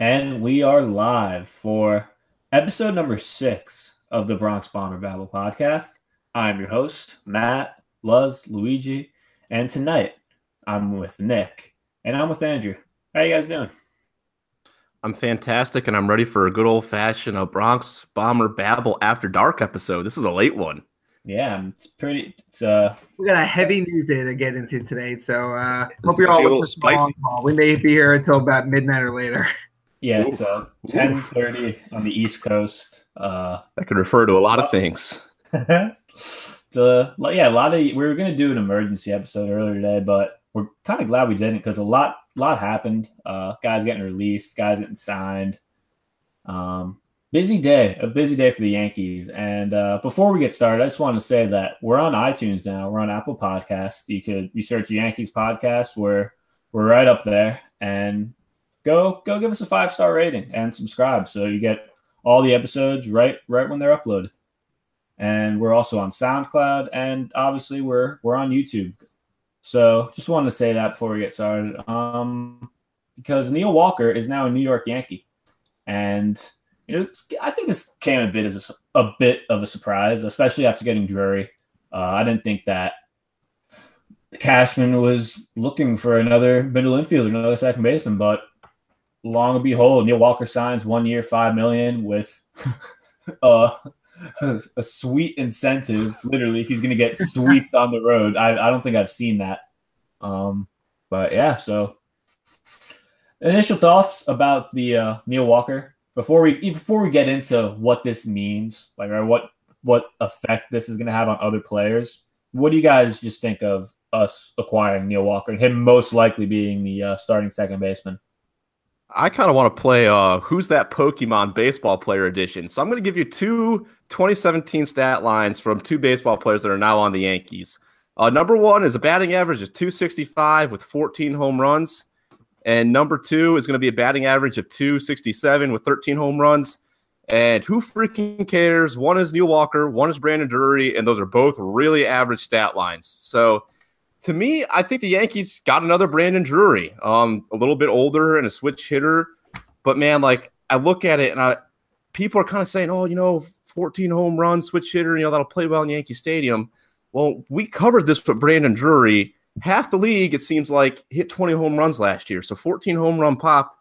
And we are live for episode number six of the Bronx Bomber Babble podcast. I'm your host, Matt, Luz, Luigi, and tonight I'm with Nick and I'm with Andrew. How you guys doing? I'm fantastic, and I'm ready for a good old fashioned uh, Bronx Bomber Babble After Dark episode. This is a late one. Yeah, it's pretty. It's uh, we got a heavy news day to get into today, so uh, hope you're all a little spicy. We may be here until about midnight or later. Yeah, it's uh, ten thirty on the East Coast. Uh, that could refer to a lot of things. the yeah, a lot of we were gonna do an emergency episode earlier today, but we're kind of glad we didn't because a lot lot happened. Uh, guys getting released, guys getting signed. Um, busy day, a busy day for the Yankees. And uh, before we get started, I just want to say that we're on iTunes now. We're on Apple Podcast. You could you search Yankees podcast. We're we're right up there, and go go give us a five star rating and subscribe so you get all the episodes right right when they're uploaded. And we're also on SoundCloud, and obviously we're we're on YouTube. So just wanted to say that before we get started, um, because Neil Walker is now a New York Yankee, and you know, I think this came a bit as a, a bit of a surprise, especially after getting Drury. Uh, I didn't think that Cashman was looking for another middle infielder, another second baseman, but long and behold, Neil Walker signs one year, five million with uh, a sweet incentive. Literally, he's going to get sweets on the road. I, I don't think I've seen that. Um, but yeah, so initial thoughts about the uh, Neil Walker before we before we get into what this means, like or what what effect this is going to have on other players. What do you guys just think of us acquiring Neil Walker and him most likely being the uh, starting second baseman? I kind of want to play uh, Who's That Pokemon Baseball Player Edition. So I'm going to give you two 2017 stat lines from two baseball players that are now on the Yankees. Uh, number one is a batting average of 265 with 14 home runs. And number two is going to be a batting average of 267 with 13 home runs. And who freaking cares? One is Neil Walker, one is Brandon Drury, and those are both really average stat lines. So to me, I think the Yankees got another Brandon Drury, um, a little bit older and a switch hitter. But man, like I look at it and I, people are kind of saying, oh, you know, 14 home runs, switch hitter, you know, that'll play well in Yankee Stadium. Well, we covered this with Brandon Drury. Half the league, it seems like, hit 20 home runs last year. So 14 home run pop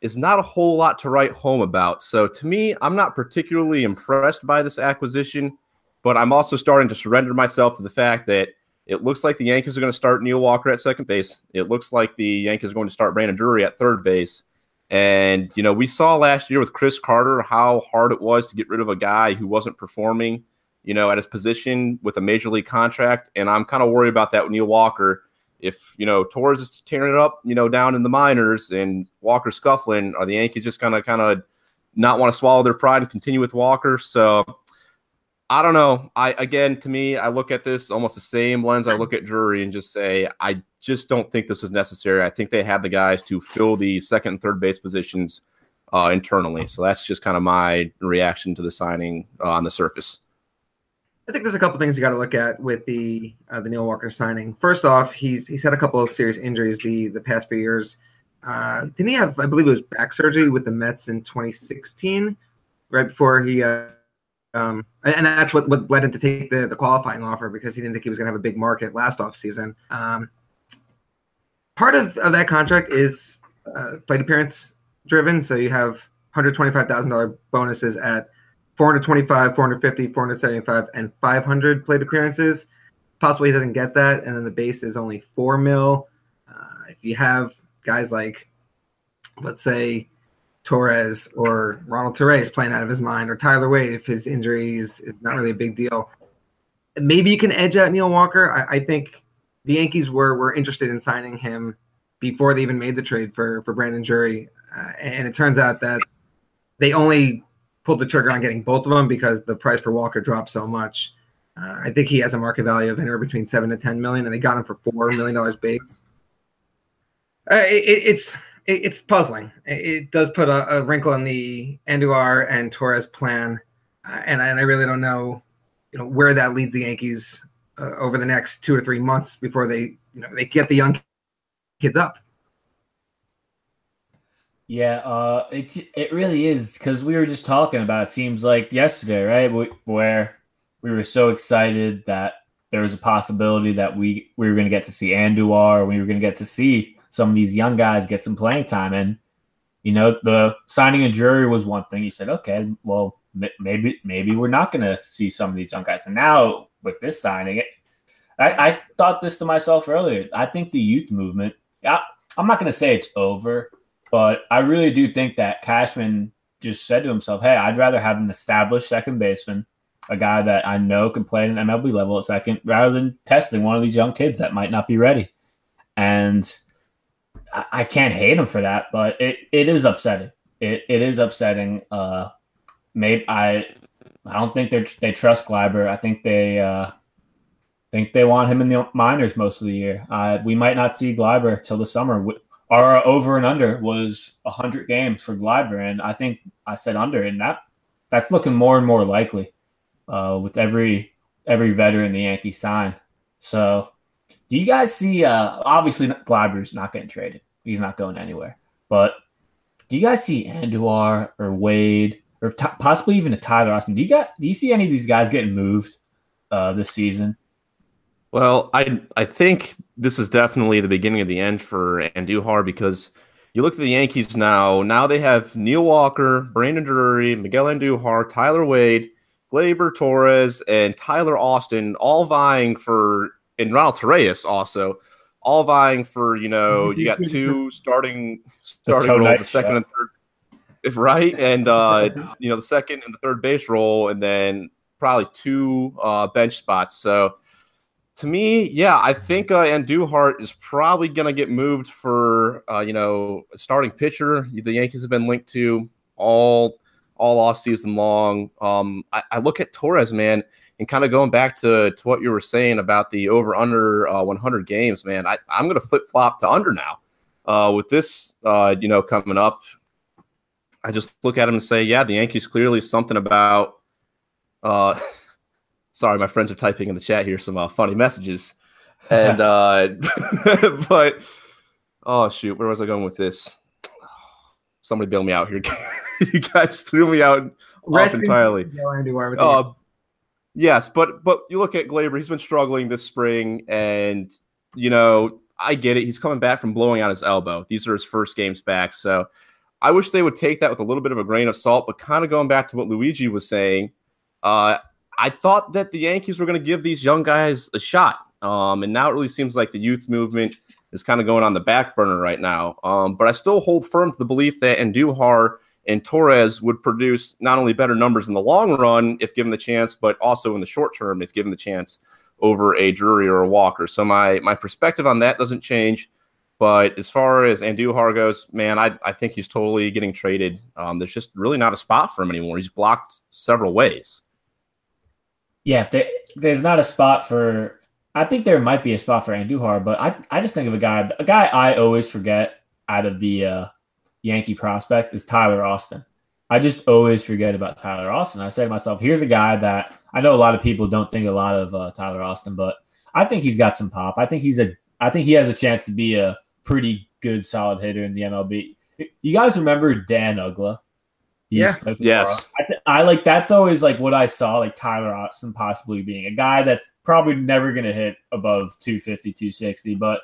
is not a whole lot to write home about. So to me, I'm not particularly impressed by this acquisition, but I'm also starting to surrender myself to the fact that it looks like the Yankees are going to start Neil Walker at second base. It looks like the Yankees are going to start Brandon Drury at third base. And, you know, we saw last year with Chris Carter how hard it was to get rid of a guy who wasn't performing, you know, at his position with a major league contract. And I'm kind of worried about that with Neil Walker. If, you know, Torres is tearing it up, you know, down in the minors and Walker scuffling, are the Yankees just going to kind of not want to swallow their pride and continue with Walker? So, I don't know. I again, to me, I look at this almost the same lens I look at Drury and just say I just don't think this was necessary. I think they had the guys to fill the second and third base positions uh, internally. So that's just kind of my reaction to the signing uh, on the surface. I think there's a couple things you got to look at with the uh, the Neil Walker signing. First off, he's he's had a couple of serious injuries the the past few years. Uh, didn't he have? I believe it was back surgery with the Mets in 2016, right before he uh, um, and that's what, what led him to take the, the qualifying offer because he didn't think he was going to have a big market last offseason. Um, part of, of that contract is uh, plate appearance driven. So you have $125,000 bonuses at 425, 450, 475, and 500 plate appearances. Possibly he doesn't get that. And then the base is only 4 mil. Uh, if you have guys like, let's say, Torres or Ronald Torreyes playing out of his mind or Tyler Wade if his injury is, is not really a big deal. Maybe you can edge out Neil Walker. I, I, think the Yankees were were interested in signing him before they even made the trade for for Brandon Drury, uh, and it turns out that they only pulled the trigger on getting both of them because the price for Walker dropped so much. Uh, I think he has a market value of anywhere between seven to ten million, and they got him for four million dollars base. Uh, it, it's it, it's puzzling. It, does put a, a, wrinkle in the Andujar and Torres plan, uh, and, and I really don't know, you know, where that leads the Yankees uh, over the next two or three months before they, you know, they get the young kids up. Yeah, uh, it it really is because we were just talking about. It seems like yesterday, right? We, where we were so excited that there was a possibility that we we were going to get to see Andujar, we were going to get to see some of these young guys get some playing time, and you know the signing a Drury was one thing. You said, okay, well maybe maybe we're not going to see some of these young guys, and now with this signing, it I, I thought this to myself earlier. I think the youth movement. I, I'm not going to say it's over, but I really do think that Cashman just said to himself, "Hey, I'd rather have an established second baseman, a guy that I know can play at an MLB level at second, rather than testing one of these young kids that might not be ready." And I, can't hate him for that, but it, it is upsetting. It, it is upsetting. Uh, maybe I I don't think they they trust Gleyber. I think they uh, think they want him in the minors most of the year. Uh, we might not see Gleyber till the summer. Our over and under was 100 games for Gleyber, and I think I said under, and that that's looking more and more likely uh, with every every veteran the Yankees sign. So, do you guys see? Uh, obviously, Gleyber's not getting traded; he's not going anywhere. But do you guys see Andujar or Wade or t- possibly even a Tyler Austin? Do you got? Do you see any of these guys getting moved uh, this season? Well, I I think this is definitely the beginning of the end for Andujar because you look at the Yankees now. Now they have Neil Walker, Brandon Drury, Miguel Andujar, Tyler Wade, Gleyber Torres, and Tyler Austin all vying for, and Ronald Torreyes also all vying for. You know, you got two starting starting roles, the second and third, right, and uh, you know the second and the third base role, and then probably two uh, bench spots. So to me, yeah, I think uh, Andujar is probably going to get moved for uh, you know starting pitcher. The Yankees have been linked to all all off season long. Um, I, I, look at Torres, man, and kind of going back to, to what you were saying about the over under uh, 100 games, man. I, I'm going to flip flop to under now. Uh, with this, uh, you know, coming up, I just look at him and say, yeah, the Yankees clearly something about. Uh, sorry, my friends are typing in the chat here some uh, funny messages, and uh, but oh shoot, where was I going with this? Somebody bail me out here. you guys threw me out off entirely. Uh, yes, but but you look at Gleyber. he's been struggling this spring, and you know I get it. He's coming back from blowing out his elbow. These are his first games back, so I wish they would take that with a little bit of a grain of salt. But kind of going back to what Luigi was saying, uh, I thought that the Yankees were going to give these young guys a shot. Um, and now it really seems like the youth movement is kind of going on the back burner right now. Um, but I still hold firm to the belief that Andujar and Torres would produce not only better numbers in the long run if given the chance, but also in the short term if given the chance over a Drury or a Walker. So my my perspective on that doesn't change. But as far as Andujar goes, man, I, I think he's totally getting traded. Um, there's just really not a spot for him anymore. He's blocked several ways yeah, there, there's not a spot for, I think there might be a spot for Andujar, but I, I just think of a guy, a guy I always forget out of the uh, Yankee prospects is Tyler Austin. I just always forget about Tyler Austin. I say to myself, here's a guy that I know a lot of people don't think a lot of uh, Tyler Austin, but I think he's got some pop. I think he's a, I think he has a chance to be a pretty good, solid hitter in the MLB. You guys remember Dan Uggla? yeah. Yes. I, th- I, like that's always like what I saw like Tyler Austin possibly being a guy that's probably never going to hit above 250, 260, but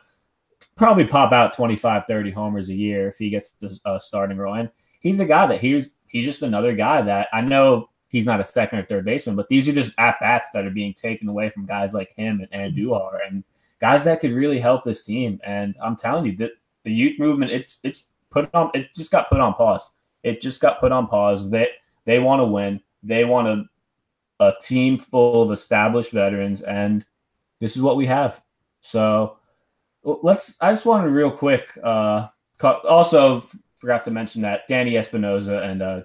probably pop out 25, 30 homers a year if he gets the uh, starting role. And he's a guy that he's he's just another guy that I know he's not a second or third baseman, but these are just at bats that are being taken away from guys like him and Andujar and guys that could really help this team. And I'm telling you that the youth movement, it's it's put on, it just got put on pause it just got put on pause. That they, want to win. They want a, a team full of established veterans, and this is what we have. So let's. I just wanted to real quick. Uh, also forgot to mention that Danny Espinosa and uh,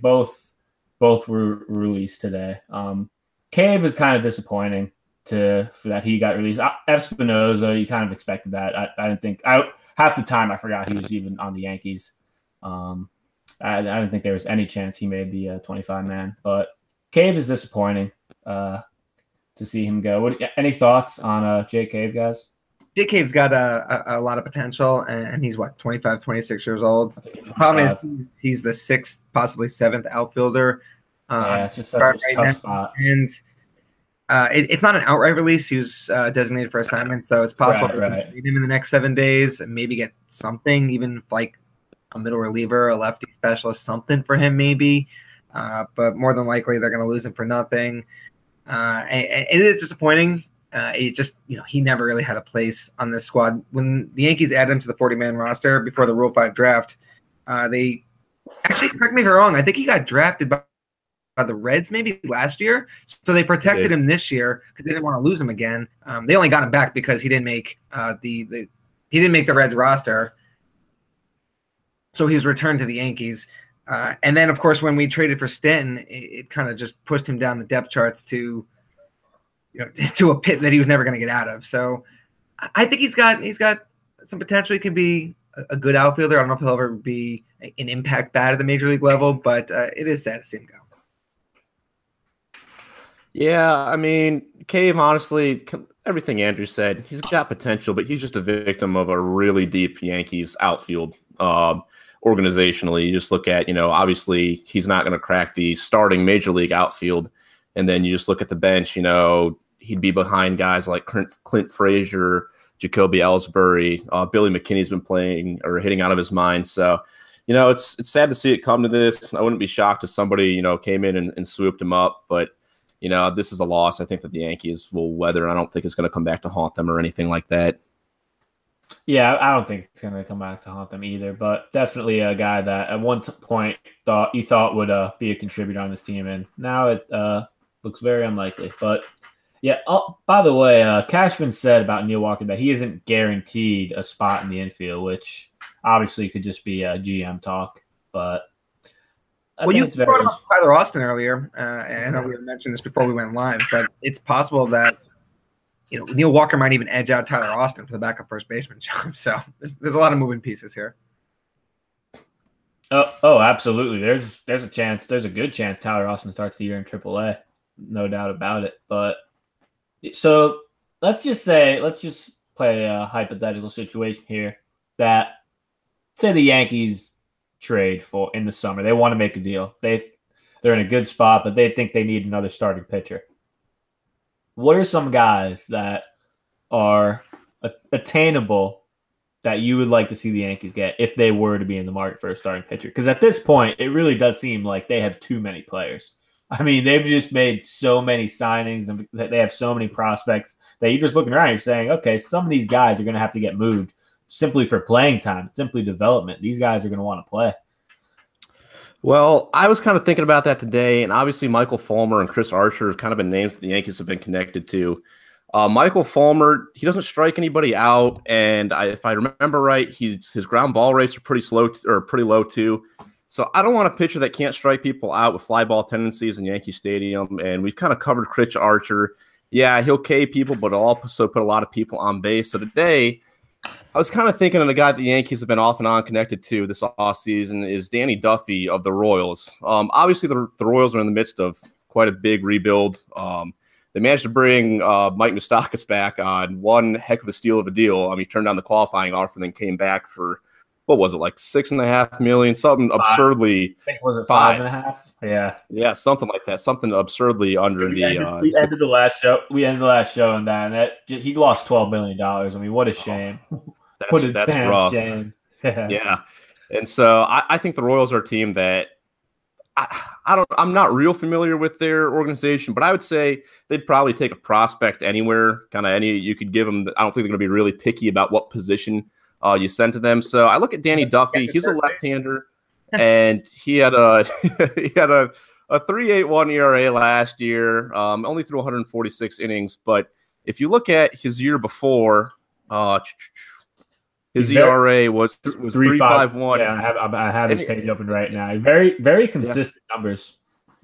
both both were released today. Um, Cave is kind of disappointing to for that he got released. Espinosa, you kind of expected that. I, I didn't think I half the time I forgot he was even on the Yankees. Um, I, I didn't think there was any chance he made the uh, 25 man. But Cave is disappointing uh, to see him go. What any thoughts on uh, Jake Cave, guys? Jake Cave's got a, a, a, lot of potential, and, he's what 25, 26 years old. The problem is he's the sixth, possibly seventh outfielder. Uh, yeah, it's just a tough now. spot. And uh, it, it's not an outright release. He was uh, designated for assignment, so it's possible right, right. him in the next seven days and maybe get something, even like a middle reliever, a lefty specialist, something for him maybe. Uh, but more than likely, they're going to lose him for nothing. Uh, and, and it is disappointing. Uh, it just, you know, he never really had a place on this squad. When the Yankees added him to the 40 man roster before the Rule 5 draft, uh, they actually, correct me if I'm wrong, I think he got drafted by by the Reds maybe last year. So they protected him this year because they didn't want to lose him again. Um, they only got him back because he didn't make uh, the, the he didn't make the Reds roster. So he was returned to the Yankees. Uh, and then, of course, when we traded for Stanton, it, it kind of just pushed him down the depth charts to, you know, to a pit that he was never going to get out of. So I think he's got he's got some potential. He could be a, a good outfielder. I don't know if he'll ever be an impact bat at the major league level, but uh, it is sad to see him go. Yeah, I mean, Cave, honestly, everything Andrew said, he's got potential, but he's just a victim of a really deep Yankees outfield. Uh, organizationally, you just look at, you know, obviously he's not going to crack the starting major league outfield. And then you just look at the bench, you know, he'd be behind guys like Clint, Clint Frazier, Jacoby Ellsbury, uh, Billy McKinney's been playing or hitting out of his mind. So, you know, it's it's sad to see it come to this. I wouldn't be shocked if somebody, you know, came in and, and swooped him up, but you know, this is a loss. I think that the Yankees will weather. I don't think it's going to come back to haunt them or anything like that. Yeah, I don't think it's going to come back to haunt them either. But definitely a guy that at one point thought you thought would uh, be a contributor on this team, and now it uh, looks very unlikely. But yeah. Oh, by the way, uh, Cashman said about Neil Walker that he isn't guaranteed a spot in the infield, which obviously could just be a GM talk. But I well, you brought up Tyler Austin earlier. Uh, and I know we mentioned this before we went live, but it's possible that you know Neil Walker might even edge out Tyler Austin for the backup first baseman job. So there's, there's a lot of moving pieces here. Oh, oh, absolutely. There's there's a chance. There's a good chance Tyler Austin starts the year in AAA, no doubt about it. But so let's just say, let's just play a hypothetical situation here that say the Yankees trade for in the summer. They want to make a deal. They they're in a good spot, but they think they need another starting pitcher. What are some guys that are attainable that you would like to see the Yankees get if they were to be in the market for a starting pitcher? Because at this point, it really does seem like they have too many players. I mean, they've just made so many signings and they have so many prospects that you're just looking around, you're saying, okay, some of these guys are going to have to get moved simply for playing time, simply development. These guys are going to want to play. Well, I was kind of thinking about that today, and obviously Michael Fulmer and Chris Archer have kind of been names that the Yankees have been connected to. Uh, Michael Fulmer, he doesn't strike anybody out, and I, if I remember right, he's his ground ball rates are pretty slow t- or pretty low too. So I don't want a pitcher that can't strike people out with fly ball tendencies in Yankee Stadium. And we've kind of covered Chris Archer. Yeah, he'll K people, but also put a lot of people on base. So today, I was kind of thinking of the guy that the Yankees have been off and on connected to this offseason is Danny Duffy of the Royals. Um, obviously, the, the Royals are in the midst of quite a big rebuild. Um, they managed to bring uh, Mike Moustakas back on one heck of a steal of a deal. He turned down the qualifying offer and then came back for what was it like six and a half million, something five. absurdly. I think was it five, five and a half? Yeah, yeah, something like that. Something absurdly under we the. Ended, uh, we ended the last show. We ended the last show and that, and that he lost twelve million dollars. I mean, what a shame. Oh. That's, that's rough. Yeah. yeah. And so I, I, think the Royals are a team that I, I don't I'm not real familiar with their organization, but I would say they'd probably take a prospect anywhere, kind of any you could give them. I don't think they're going to be really picky about what position uh, you send to them. So I look at Danny Duffy. He's a left-hander, and he had a he had a a 3.81 ERA last year. Um, only threw 146 innings, but if you look at his year before, uh, his ERA was was three five one. Yeah, I have I have his page open right now. Very very consistent yeah. numbers.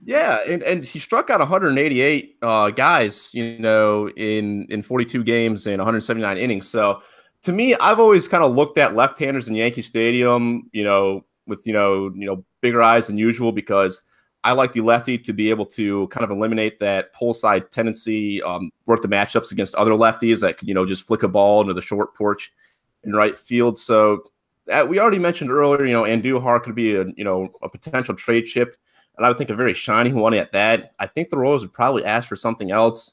Yeah, and, and he struck out 188 uh, guys, you know, in in 42 games and 179 innings. So to me, I've always kind of looked at left-handers in Yankee Stadium, you know, with you know you know bigger eyes than usual because I like the lefty to be able to kind of eliminate that pull side tendency, um, work the matchups against other lefties that could, you know, just flick a ball into the short porch in right field. So uh, we already mentioned earlier, you know, Andujar could be a, you know, a potential trade chip. And I would think a very shining one at that. I think the Royals would probably ask for something else.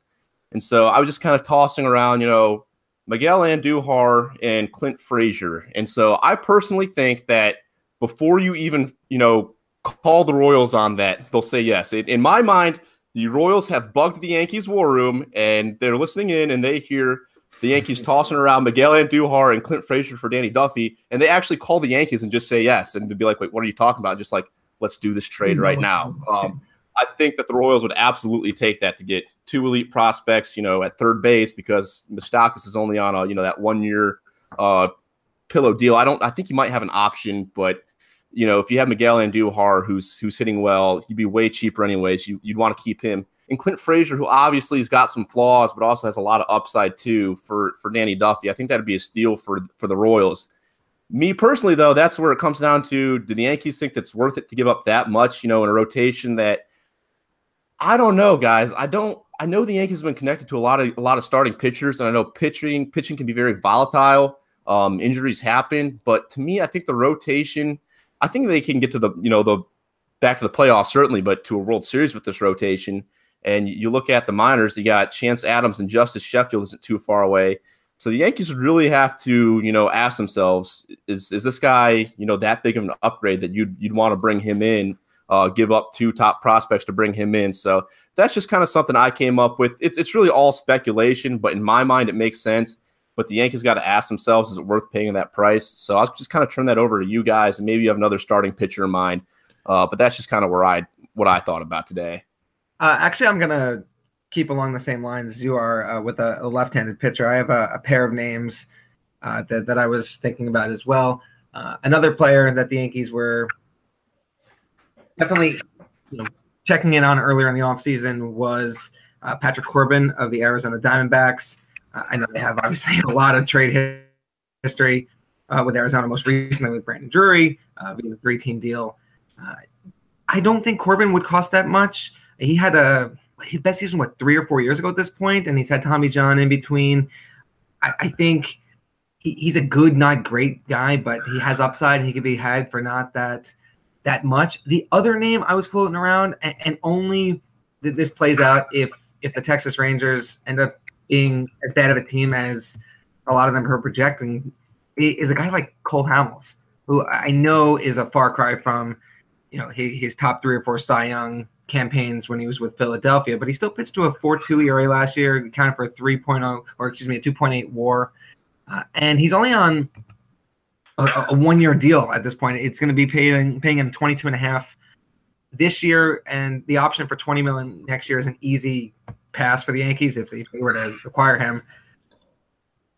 And so I was just kind of tossing around, you know, Miguel Andujar and Clint Frazier. And so I personally think that before you even, you know, call the Royals on that, they'll say yes. In, in my mind, the Royals have bugged the Yankees war room and they're listening in and they hear the Yankees tossing around Miguel Andujar and Clint Frazier for Danny Duffy, and they actually call the Yankees and just say yes, and to be like, wait, what are you talking about? Just like, let's do this trade right now. Um, I think that the Royals would absolutely take that to get two elite prospects, you know, at third base because Moustakas is only on a, you know, that one year uh, pillow deal. I don't, I think you might have an option, but you know, if you have Miguel Andujar who's who's hitting well, he'd be way cheaper anyways. You, you'd want to keep him. And Clint Frazier, who obviously has got some flaws, but also has a lot of upside too for for Danny Duffy. I think that'd be a steal for for the Royals. Me personally, though, that's where it comes down to: Do the Yankees think that's worth it to give up that much? You know, in a rotation that I don't know, guys. I don't. I know the Yankees have been connected to a lot of a lot of starting pitchers, and I know pitching pitching can be very volatile. Um, injuries happen, but to me, I think the rotation I think they can get to the you know the back to the playoffs certainly, but to a World Series with this rotation. And you look at the minors, you got Chance Adams and Justice Sheffield isn't too far away. So the Yankees would really have to, you know, ask themselves: Is is this guy, you know, that big of an upgrade that you'd you'd want to bring him in? Uh, give up two top prospects to bring him in. So that's just kind of something I came up with. It's it's really all speculation, but in my mind, it makes sense. But the Yankees got to ask themselves, is it worth paying that price? So I'll just kind of turn that over to you guys, and maybe you have another starting pitcher in mind. Uh, but that's just kind of where I what I thought about today. Uh, actually, I'm gonna keep along the same lines as you are uh, with a, a, left-handed pitcher. I have a, a pair of names uh, that that I was thinking about as well. Uh, another player that the Yankees were definitely you know, checking in on earlier in the offseason was uh, Patrick Corbin of the Arizona Diamondbacks. I know they have obviously a lot of trade history uh, with Arizona, most recently with Brandon Drury, uh, being a three team deal. Uh, I don't think Corbin would cost that much. He had a his best season, what, three or four years ago at this point, and he's had Tommy John in between. I, I think he, he's a good, not great guy, but he has upside and he could be had for not that that much. The other name I was floating around, and, and only this plays out if if the Texas Rangers end up being as bad of a team as a lot of them are projecting is a guy like Cole Hamels, who I know is a far cry from, you know, his, his top three or four Cy Young campaigns when he was with Philadelphia, but he still pitched to a 4.2 ERA last year, accounted for a 3.0 or excuse me, a 2.8 WAR, uh, and he's only on a, a one-year deal at this point. It's going to be paying paying him 22 and a half this year, and the option for 20 million next year is an easy pass for the Yankees if they, were to acquire him.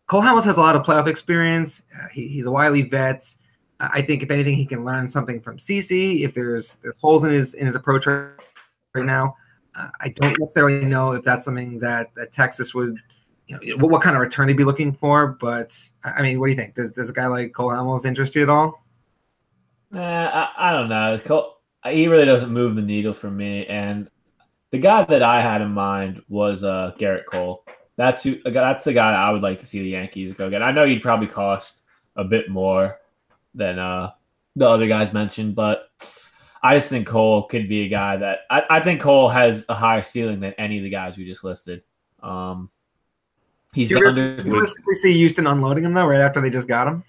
Cole Hamels has a lot of playoff experience. Uh, he, he's a wily vet. I think if anything, he can learn something from CC. If there's there's holes in his in his approach right, right now, uh, I don't necessarily know if that's something that, that Texas would, you know, what, what kind of return they'd be looking for. But I mean, what do you think? Does does a guy like Cole Hamels interest you at all? Uh, I, I don't know. Cole, he really doesn't move the needle for me, and the guy that I had in mind was uh, Gerrit Cole. That's who, that's the guy I would like to see the Yankees go get. I know he'd probably cost a bit more than uh, the other guys mentioned, but I just think Cole could be a guy that I, I think Cole has a higher ceiling than any of the guys we just listed. Um, he's you under. You realistically see Houston unloading him though, right after they just got him.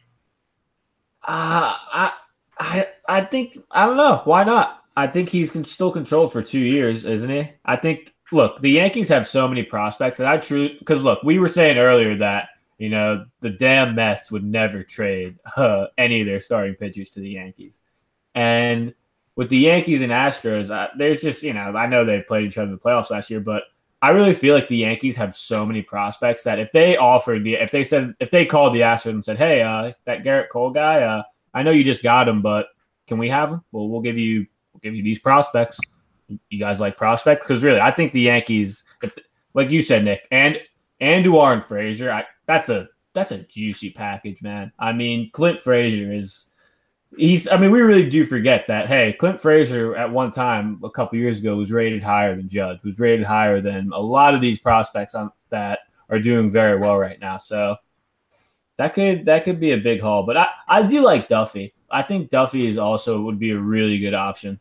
Uh, I I I think I don't know why not. I think he's still controlled for two years, isn't he? I think. Look, the Yankees have so many prospects, and I truly because look, we were saying earlier that you know the damn Mets would never trade uh, any of their starting pitchers to the Yankees, and with the Yankees and Astros, uh, there's just you know I know they played each other in the playoffs last year, but I really feel like the Yankees have so many prospects that if they offered the if they said if they called the Astros and said, hey, uh, that Garrett Cole guy, uh, I know you just got him, but can we have him? Well, we'll give you we'll give you these prospects. You guys like prospects? Because really, I think the Yankees, if, like you said, Nick, and Andujar and Frazier, I, that's a that's a juicy package, man. I mean, Clint Frazier is he's. I mean, we really do forget that. Hey, Clint Frazier at one time a couple years ago was rated higher than Judge. Was rated higher than a lot of these prospects on that are doing very well right now. So that could that could be a big haul. But I I do like Duffy. I think Duffy is also would be a really good option.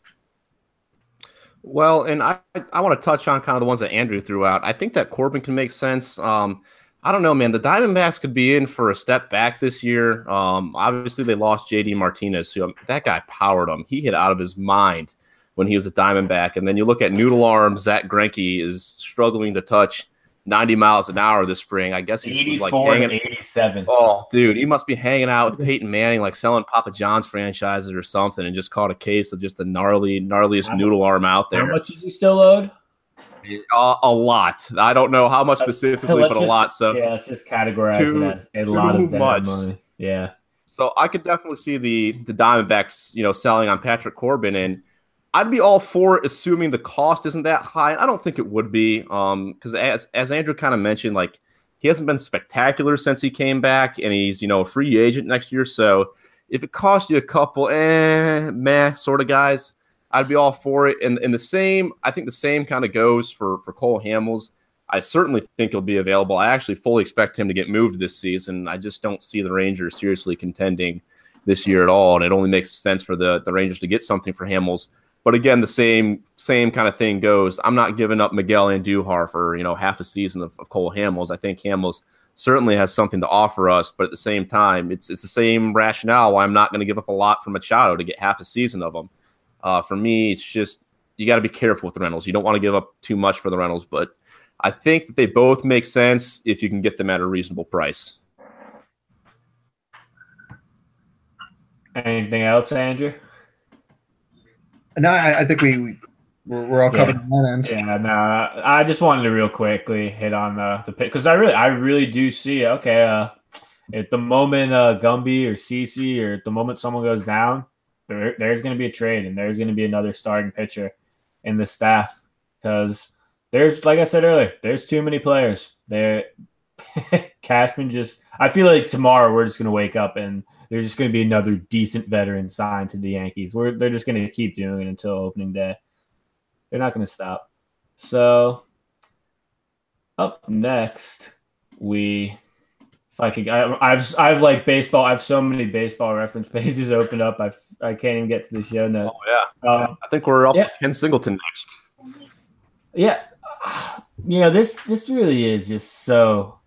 Well, and I I want to touch on kind of the ones that Andrew threw out. I think that Corbin can make sense. Um, I don't know, man. The Diamondbacks could be in for a step back this year. Um, obviously, they lost JD Martinez. So um, that guy powered them. He hit out of his mind when he was a Diamondback. And then you look at Noodle Arm, Zack Greinke is struggling to touch 90 miles an hour this spring. I guess he's like hanging 87. Oh, dude, he must be hanging out with Peyton Manning, like selling Papa John's franchises or something, and just caught a case of just the gnarly, gnarliest noodle arm out there. How much is he still owed? Uh, a lot. I don't know how much specifically, but just, a lot. So yeah, just categorize a lot of much. money. Yeah. So I could definitely see the the Diamondbacks, you know, selling on Patrick Corbin, and I'd be all for it, assuming the cost isn't that high. I don't think it would be, um, because as as Andrew kind of mentioned, like he hasn't been spectacular since he came back, and he's you know a free agent next year. So if it costs you a couple, eh, meh, sort of guys I'd be all for it. And, and the same, I think the same kind of goes for, for Cole Hamels. I certainly think he'll be available. I actually fully expect him to get moved this season. I just don't see the Rangers seriously contending this year at all. And it only makes sense for the, the Rangers to get something for Hamels. But again, the same same kind of thing goes. I'm not giving up Miguel Andujar for you know half a season of, of Cole Hamels. I think Hamels certainly has something to offer us, but at the same time, it's it's the same rationale why I'm not going to give up a lot for Machado to get half a season of him. Uh, for me, it's just you got to be careful with the rentals. You don't want to give up too much for the rentals, but I think that they both make sense if you can get them at a reasonable price. Anything else, Andrew? No, I, I think we we're, we're all covered yeah. on that end. Yeah, no, I just wanted to real quickly hit on the the pick because I really I really do see okay. Uh, at the moment uh, Gumby or CC or at the moment someone goes down, there, there's going to be a trade and there's going to be another starting pitcher in the staff because there's, like I said earlier, there's too many players. There, Cashman just. I feel like tomorrow we're just going to wake up and there's just going to be another decent veteran signed to the Yankees. We're, they're just going to keep doing it until opening day. They're not going to stop. So, up next, we if I, I've I've like baseball. I have so many baseball reference pages opened up. I I can't even get to the show notes. Oh yeah, um, I think we're up yeah. Ken Singleton next. Yeah, you know this this really is just so.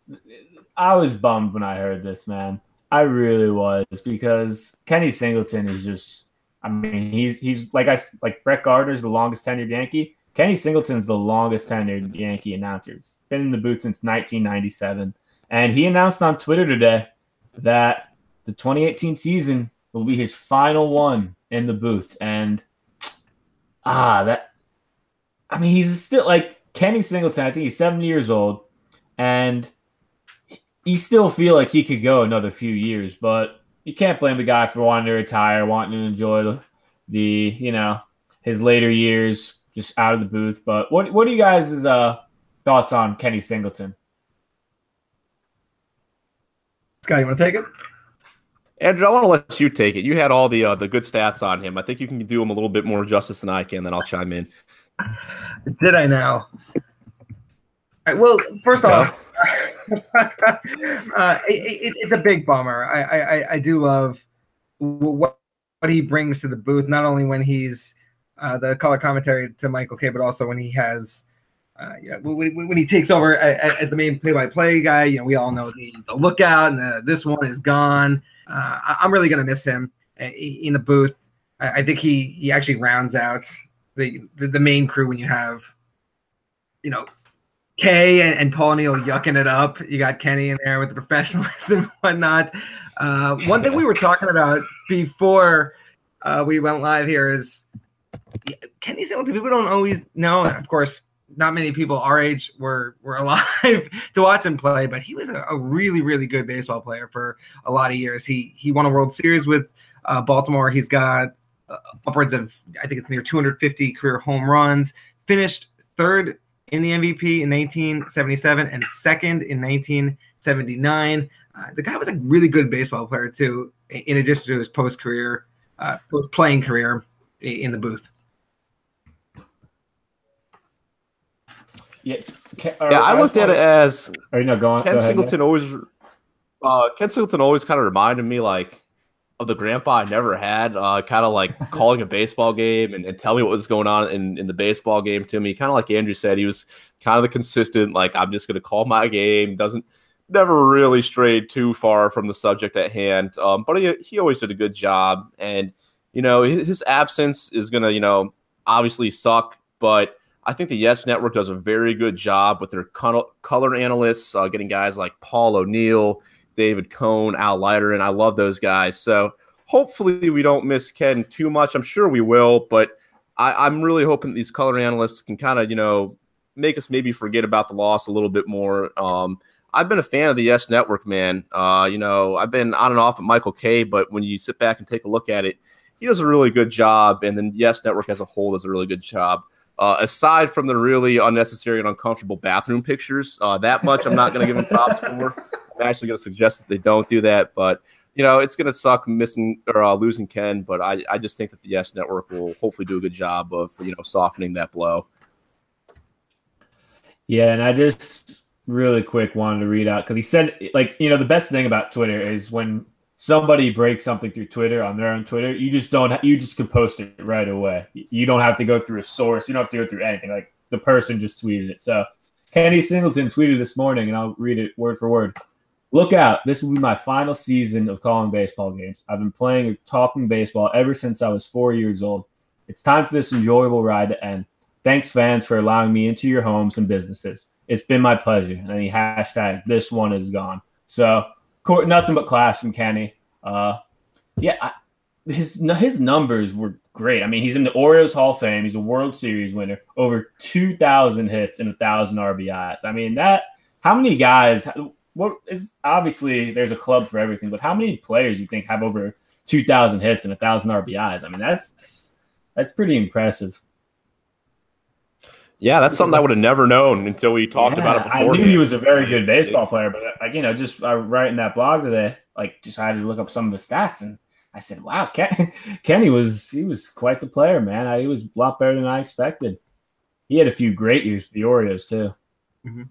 I was bummed when I heard this, man. I really was because Kenny Singleton is just. I mean, he's he's like I like Brett Gardner's the longest tenured Yankee. Kenny Singleton's the longest tenured Yankee announcer. He's been in the booth since 1997 and he announced on Twitter today that the 2018 season will be his final one in the booth. And ah, that I mean, he's still like Kenny Singleton. I think he's 70 years old, and you still feel like he could go another few years. But you can't blame the guy for wanting to retire, wanting to enjoy the, the you know his later years just out of the booth. But what what are you guys' uh, thoughts on Kenny Singleton? Scott, you want to take it? Andrew, I want to let you take it. You had all the uh, the good stats on him. I think you can do him a little bit more justice than I can. Then I'll chime in. Did I now? Right, well, first off, uh, it, it, it's a big bummer. I, I, I do love what, what he brings to the booth, not only when he's uh, the color commentary to Michael Kay, but also when he has uh, you know, when, when, he takes over as the main play-by-play guy, you know, we all know the, the lookout and the, this one is gone. Uh, I'm really gonna miss him uh, in the booth. I, think he he actually rounds out the, the, the main crew when you have, you know, Kay and, and Paul O'Neill yucking it up. You got Kenny in there with the professionals and whatnot. Uh, one thing we were talking about before uh, we went live here is Kenny Singleton. People don't always know. Of course, not many people our age were were alive to watch him play, but he was a, a, really really good baseball player for a lot of years. He he won a World Series with uh, Baltimore. He's got uh, upwards of I think it's near 250 career home runs. Finished third in the MVP in 1977 and second in 1979. Uh, the guy was a really good baseball player too. In addition to his post career uh, playing career in the booth. Yeah, yeah. I looked at it as. Are you not going? Ken go Singleton always. Uh, Ken Singleton always kind of reminded me like of the grandpa I never had, uh, kind of like calling a baseball game and, and tell me what was going on in, in the baseball game to me. Kind of like Andrew said, he was kind of the consistent, like, I'm just going to call my game. Doesn't, never really strayed too far from the subject at hand. Um, but he, he always did a good job. And, you know, his, his absence is going to, you know, obviously suck. But I think the Yes Network does a very good job with their color analysts, uh, getting guys like Paul O'Neill David Cone, Al Leiter, and I love those guys. So hopefully we don't miss Ken too much. I'm sure we will, but I, am really hoping these color analysts can kind of, you know, make us maybe forget about the loss a little bit more. Um, I've been a fan of the Yes Network, man. Uh, you know, I've been on and off at Michael Kay, but when you sit back and take a look at it, he does a really good job, and then Yes Network as a whole does a really good job. Uh, aside from the really unnecessary and uncomfortable bathroom pictures, uh, that much I'm not going to give them props for. I'm actually going to suggest that they don't do that, but you know it's going to suck missing or uh, losing Ken. But I, I just think that the Yes Network will hopefully do a good job of you know softening that blow. Yeah, and I just really quick wanted to read out because he said like you know the best thing about Twitter is when somebody breaks something through Twitter on their own Twitter, you just don't you just can post it right away. You don't have to go through a source. You don't have to go through anything. Like the person just tweeted it. So Kenny Singleton tweeted this morning, and I'll read it word for word. Look out. This will be my final season of calling baseball games. I've been playing and talking baseball ever since I was four years old. It's time for this enjoyable ride to end. Thanks, fans, for allowing me into your homes and businesses. It's been my pleasure. And he hashtag this one is gone. So nothing but class from Kenny. Uh, yeah, I, his his numbers were great. I mean, he's in the Orioles Hall of Fame. He's a World Series winner, over two thousand hits and thousand RBIs. I mean, that how many guys? what is obviously there's a club for everything, but how many players you think have over two thousand hits and thousand RBIs? I mean, that's that's pretty impressive. Yeah, that's something I would have never known until we talked yeah, about it before. I knew he was a very good baseball player, but like you know, just uh, writing that blog today, like decided to look up some of his stats, and I said, "Wow, Ken, Kenny was he was quite the player, man. I, he was a lot better than I expected. He had a few great years for the Orioles too." Mm-hmm.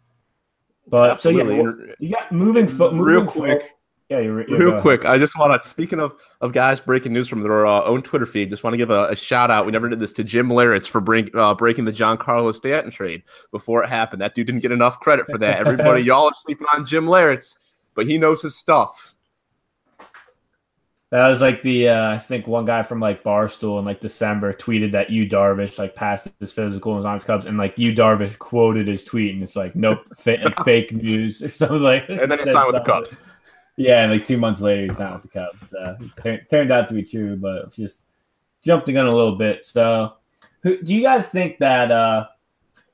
But Absolutely. so yeah, you got moving, fo- moving real quick. Fo- yeah, you're, you're real quick. I just want to. Speaking of of guys breaking news from their uh, own Twitter feed, just want to give a, a, shout out. We never did this to Jim Leyritz for break, uh, breaking the Giancarlo Stanton trade before it happened. That dude didn't get enough credit for that. Everybody, y'all are sleeping on Jim Leyritz, but he knows his stuff. That was like the uh, I think one guy from like Barstool in like December tweeted that Yu Darvish like passed his physical and was on his Cubs, and like Yu Darvish quoted his tweet, and it's like nope, like, fake news or something like. And then he signed with the Cubs. Yeah, and like two months later, he's signed with the Cubs. Uh, t- turned out to be true, but just jumped the gun a little bit. So, who, do you guys think that? uh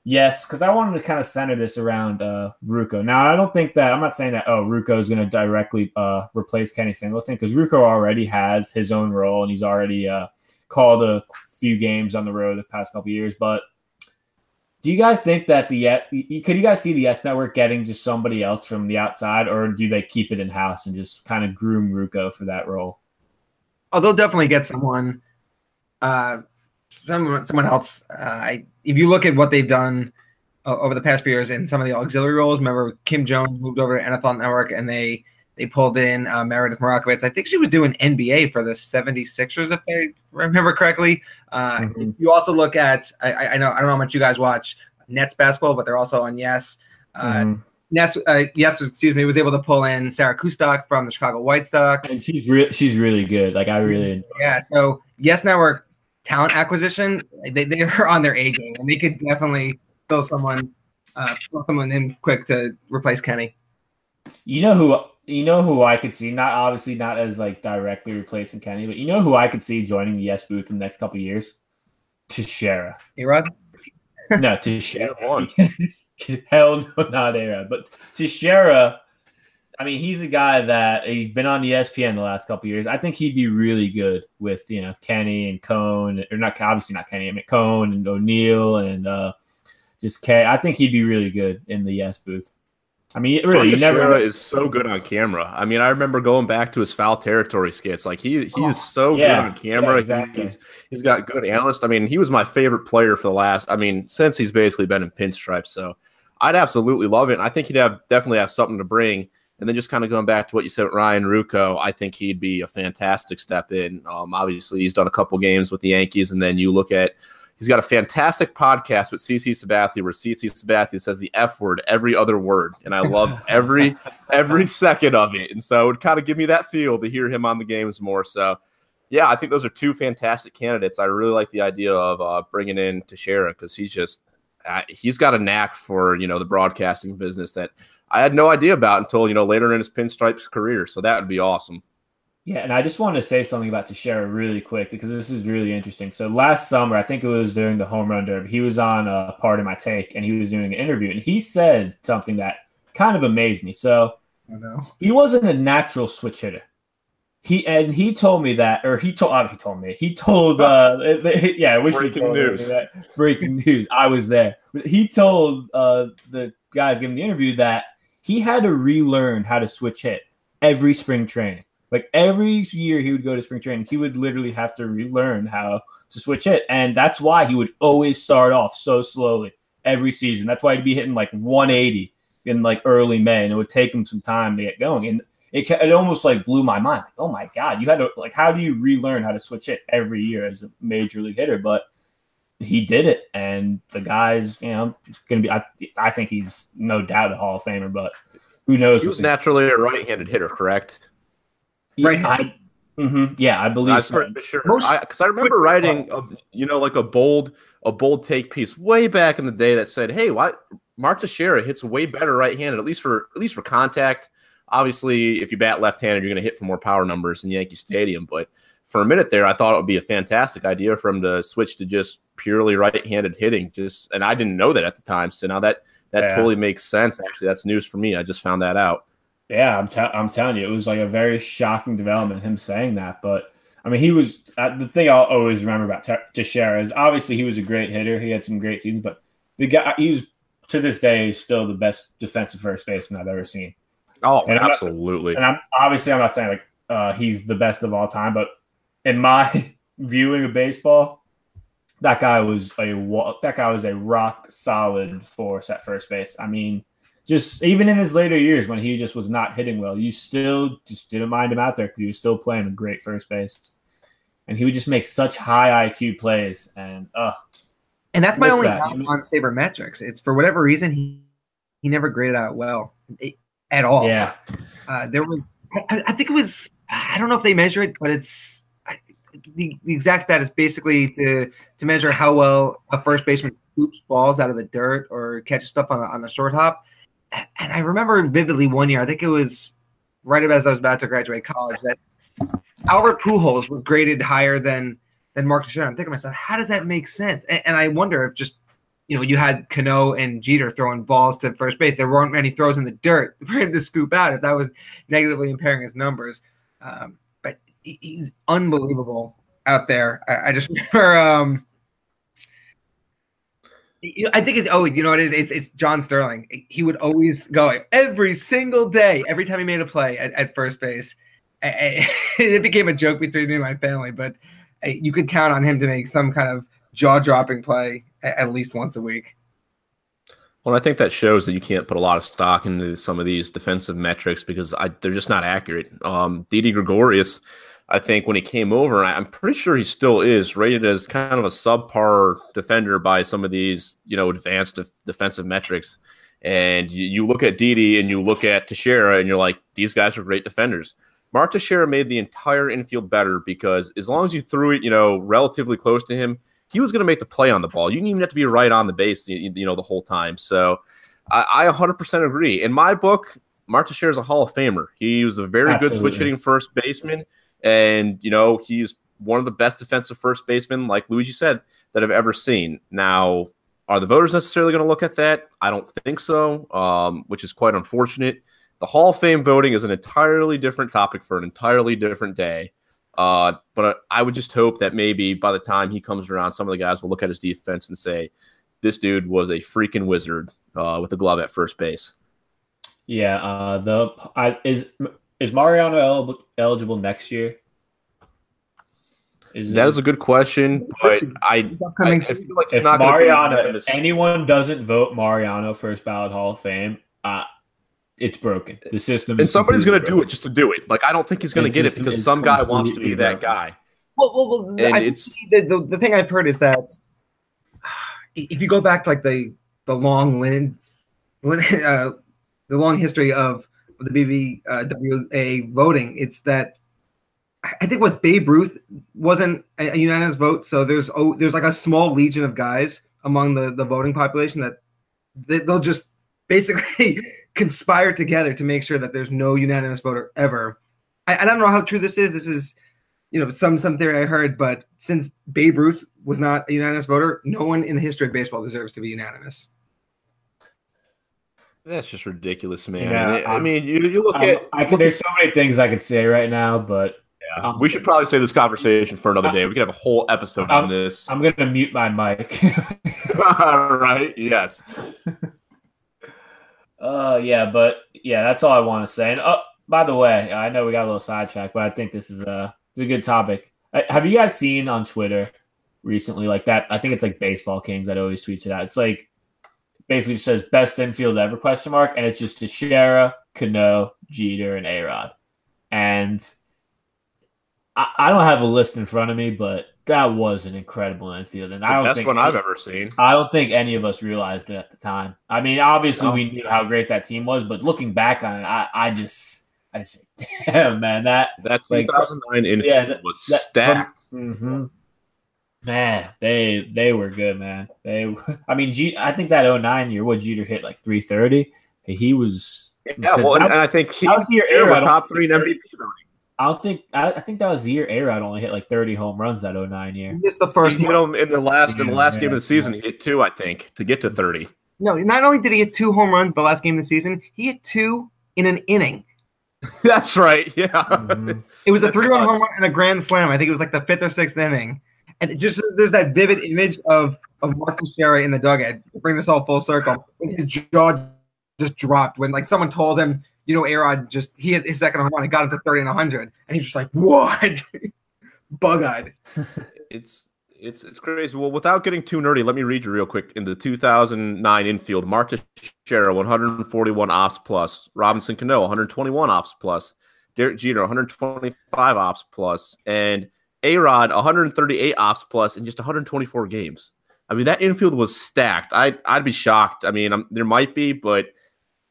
Yes, because I wanted to kind of center this around uh, Ruocco. Now, I don't think that I'm not saying that oh Ruocco is going to directly uh, replace Kenny Singleton because Ruocco already has his own role and he's already uh, called a few games on the road the past couple years. But do you guys think that the could you guys see the Yes Network getting just somebody else from the outside, or do they keep it in house and just kind of groom Ruocco for that role? Oh, they'll definitely get someone. Uh, someone, someone else. Uh, I, if you look at what they've done uh, over the past few years in some of the auxiliary roles, remember Kim Jones moved over to NFL Network and they they pulled in uh, Meredith Marakovits. I think she was doing NBA for the 76ers, if I remember correctly. Uh, mm-hmm. You also look at I, I, know I don't know how much you guys watch Nets basketball, but they're also on Yes. Uh, mm-hmm. Yes, uh, yes, excuse me, was able to pull in Sarah Kustok from the Chicago White Sox. And she's re- she's really good. Like I really yeah. So Yes Network talent acquisition, they, they are on their A game, and they could definitely fill someone, uh, fill someone in quick to replace Kenny. You know who? You know who I could see? Not obviously not as like directly replacing Kenny, but you know who I could see joining the Yes booth in the next couple years? Teixeira. A-Rod? No, Teixeira. Hell no, not A-Rod. But Teixeira I mean, he's a guy that he's been on the ESPN the last couple years. I think he'd be really good with you know Kenny and Cone, or not obviously not Kenny, I mean Cone and O'Neill and uh, just K. I think he'd be really good in the Yes booth. I mean, really, you never is so good on camera. I mean, I remember going back to his foul territory skits. Like he he is so yeah. good on camera. Yeah, exactly. he's, he's got good analyst. I mean, he was my favorite player for the last. I mean, since he's basically been in pinstripes. So I'd absolutely love it. And I think he'd have definitely have something to bring. And then just kind of going back to what you said, Ryan Ruocco, I think he'd be a fantastic step in. Um, obviously, he's done a couple games with the Yankees, and then you look at he's got a fantastic podcast with CC Sabathia, where CC Sabathia says the F word every other word, and I love every every second of it. And so it would kind of give me that feel to hear him on the games more. So. Yeah, I think those are two fantastic candidates. I really like the idea of uh, bringing in Teixeira because he's just uh, he's got a knack for you know the broadcasting business that I had no idea about until you know later in his pinstripes career. So that would be awesome. Yeah, and I just wanted to say something about Teixeira really quick because this is really interesting. So last summer, I think it was during the home run derby, he was on a part of my take and he was doing an interview and he said something that kind of amazed me. So he wasn't a natural switch hitter. He and he told me that, or he told oh, he told me he told uh yeah I wish Breaking he told news. me that breaking news I was there but he told uh the guys giving the interview that he had to relearn how to switch hit every spring training like every year he would go to spring training he would literally have to relearn how to switch hit and that's why he would always start off so slowly every season that's why he'd be hitting like 180 in like early May and it would take him some time to get going and it, it almost like blew my mind. Like, oh my god, you had to like, how do you relearn how to switch hit every year as a major league hitter? But he did it, and the guy's, you know, going to be. I, I think he's no doubt a Hall of Famer, but who knows? He was naturally a right-handed hitter, correct? Right. I, mm-hmm, yeah, I believe I'm so. pretty sure. Because I, remember writing, a, you know, like a bold, a bold take piece way back in the day that said, "Hey, why Mark Teixeira hits way better right-handed, at least for at least for contact." Obviously, if you bat left-handed, you're going to hit for more power numbers in Yankee Stadium. But for a minute there, I thought it would be a fantastic idea for him to switch to just purely right-handed hitting. Just and I didn't know that at the time. So now that that Yeah. totally makes sense. Actually, that's news for me. I just found that out. Yeah, I'm, te- I'm telling you, it was like a very shocking development, him saying that. But I mean, he was uh, the thing I'll always remember about Te- Teixeira is obviously he was a great hitter. He had some great seasons, but the guy, he was to this day still the best defensive first baseman I've ever seen. Oh, And I'm not- absolutely. And I'm obviously I'm not saying like uh, he's the best of all time, but in my viewing of baseball, that guy was a that guy was a rock solid force at first base. I mean, just even in his later years when he just was not hitting well, you still just didn't mind him out there because he was still playing a great first base, and he would just make such high IQ plays. And uh, And that's my only that. on sabermetrics. It's for whatever reason he he never graded out well eh, at all. yeah, Uh, there was, I, I think it was, I don't know if they measure it, but it's I, the, the exact stat is basically to to measure how well a first baseman scoops balls out of the dirt or catches stuff on the, on the short hop. And, I remember vividly one year, I think it was right as I was about to graduate college, that Albert Pujols was graded higher than than Mark Teixeira. I'm thinking to myself, how does that make sense? And, and I wonder if just you know, you had Cano and Jeter throwing balls to first base. There weren't many throws in the dirt for him to scoop out if that was negatively impairing his numbers. Um, but he- he's unbelievable out there. I, I just remember. Um, I think it's oh, you know what it is? It's it's John Sterling. He would always go every single day, every time he made a play at, at first base. It became a joke between me and my family, but uh, you could count on him to make some kind of jaw-dropping play at least once a week. Well, I think that shows that you can't put a lot of stock into some of these defensive metrics because I, they're just not accurate. Um, Didi Gregorius, I think when he came over, I'm pretty sure he still is rated as kind of a subpar defender by some of these, you know, advanced def- defensive metrics. And you, you look at Didi and you look at Teixeira and you're like, these guys are great defenders. Mark Teixeira made the entire infield better because as long as you threw it, you know, relatively close to him, he was going to make the play on the ball. You didn't even have to be right on the base, you, you know, the whole time. So I, I 100% agree. In my book, Mark Teixeira is a Hall of Famer. He was a very good switch hitting first baseman, and you know he's one of the best defensive first basemen, like Luigi said, that I've ever seen. Now, are the voters necessarily going to look at that? I don't think so, um, which is quite unfortunate. The Hall of Fame voting is an entirely different topic for an entirely different day. Uh, but I would just hope that maybe by the time he comes around, some of the guys will look at his defense and say, "This dude was a freaking wizard uh, with the glove at first base." Yeah, uh, the I, is is Mariano el- eligible next year? Is that it, is a good question, but I, I, I feel like if Mariano, if anyone doesn't vote Mariano first ballot Hall of Fame, uh, it's broken. The system, and somebody's going to do it just to do it. Like I don't think he's going to get it because some guy wants to be that guy. Well, well, well and I, it's the, the, the thing I've heard is that if you go back to like the the long linen, linen uh, the long history of the BBWA voting, it's that I think with Babe Ruth wasn't a, a unanimous vote, so there's oh, there's like a small legion of guys among the the voting population that they, they'll just basically conspire together to make sure that there's no unanimous voter ever. I, I don't know how true this is. This is you know some some theory I heard, but since Babe Ruth was not a unanimous voter, no one in the history of baseball deserves to be unanimous. That's just ridiculous, man. Yeah, I mean, you, you look at I could, there's so many things I could say right now, but yeah, um, we should probably save this conversation for another day. We could have a whole episode I'm, on this. I'm gonna mute my mic. all right. Yes. Uh, yeah, but yeah, that's all I want to say. And oh, by the way, I know we got a little sidetracked, but I think this is a it's a good topic. Have you guys seen on Twitter recently like that? I think it's like Baseball Kings that always tweets it out. It's like basically says best infield ever question mark, and it's just Teixeira, Cano, Jeter, and Arod. And I, I, don't have a list in front of me, but that was an incredible infield, and I don't that's think one I've ever seen. I don't think any of us realized it at the time. I mean, obviously no. we knew how great that team was, but looking back on it, I, I just I just damn man that that 2009 like, infield yeah, that, was that, stacked. mm-hmm. Man, they they were good, man. They, I mean, G, I think that 09 year, what Jeter hit like 330. He was. Yeah, well, that, and I think he was the year Arod top three in MVP voting. I don't think I, I, think that was the year Arod only hit like 30 home runs that 09 year. He missed the first he hit them in the last in the last yeah, game of the season. Yeah. He hit two, I think, to get to 30. No, not only did he hit two home runs the last game of the season, he hit two in an inning. That's right. Yeah. Mm-hmm. It was a three-run home run and a grand slam. I think it was like the fifth or sixth inning and just there's that vivid image of of Marcus Teixeira in the dugout. Bring this all full circle. And his jaw just dropped when like someone told him, you know, Arod just he hit his second home run and got him to 30 and 100, and he's just like, what? Bug eyed. it's it's it's crazy. Well, without getting too nerdy, let me read you real quick. In the 2009 infield, Marcus Teixeira 141 ops plus, Robinson Cano 121 ops plus, Derek Jeter 125 ops plus, and a Rod 138 ops plus in just 124 games. I mean, that infield was stacked. I I'd be shocked. I mean, I'm, there might be, but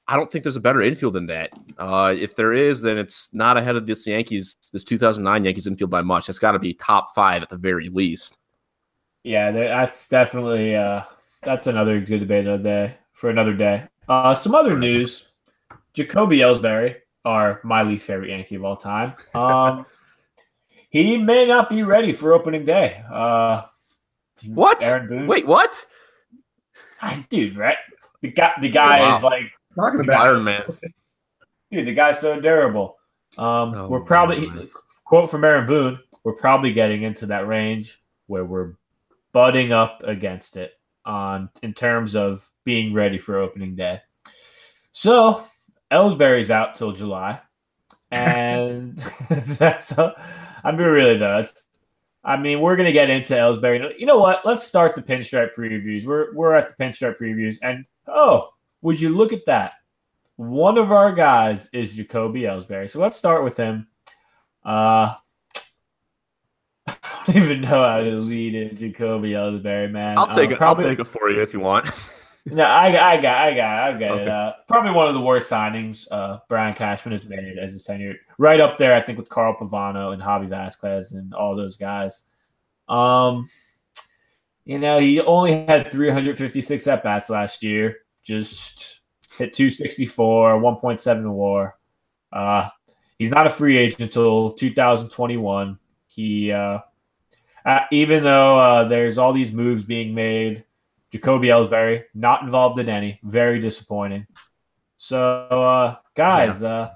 I don't think there's a better infield than that. Uh, if there is, then it's not ahead of this Yankees, this 2009 Yankees infield by much. It's got to be top five at the very least. Yeah, that's definitely uh, that's another good debate of the day for another day. Uh, some other news: Jacoby Ellsbury, are my least favorite Yankee of all time. Um, he may not be ready for opening day. Uh, what? Aaron Boone. Wait, what? Dude, right? The guy, the guy oh, wow. is like talking about Iron Man. Dude, the guy's so durable. Um, oh, we're probably man. quote from Aaron Boone. We're probably getting into that range where we're butting up against it on in terms of being ready for opening day. So Ellsbury's out till July, and that's. A, I mean, really though. I mean, we're gonna get into Ellsbury. You know what? Let's start the pinstripe previews. We're we're at the pinstripe previews, and oh, would you look at that? One of our guys is Jacoby Ellsbury. So let's start with him. Uh, I don't even know how to lead in Jacoby Ellsbury, man. I'll take um. Probably, I'll take it for you if you want. no, I, I got, I got, I got okay. it. Uh, probably one of the worst signings uh, Brian Cashman has made as his tenure. Right up there, I think, with Carl Pavano and Javi Vazquez and all those guys. Um, you know, he only had 356 at bats last year. Just hit 264, 1.7 WAR. Uh, he's not a free agent until 2021. He, uh, uh, even though uh, there's all these moves being made Jacoby Ellsbury, not involved in any. Very disappointing. So, uh, guys, yeah. uh,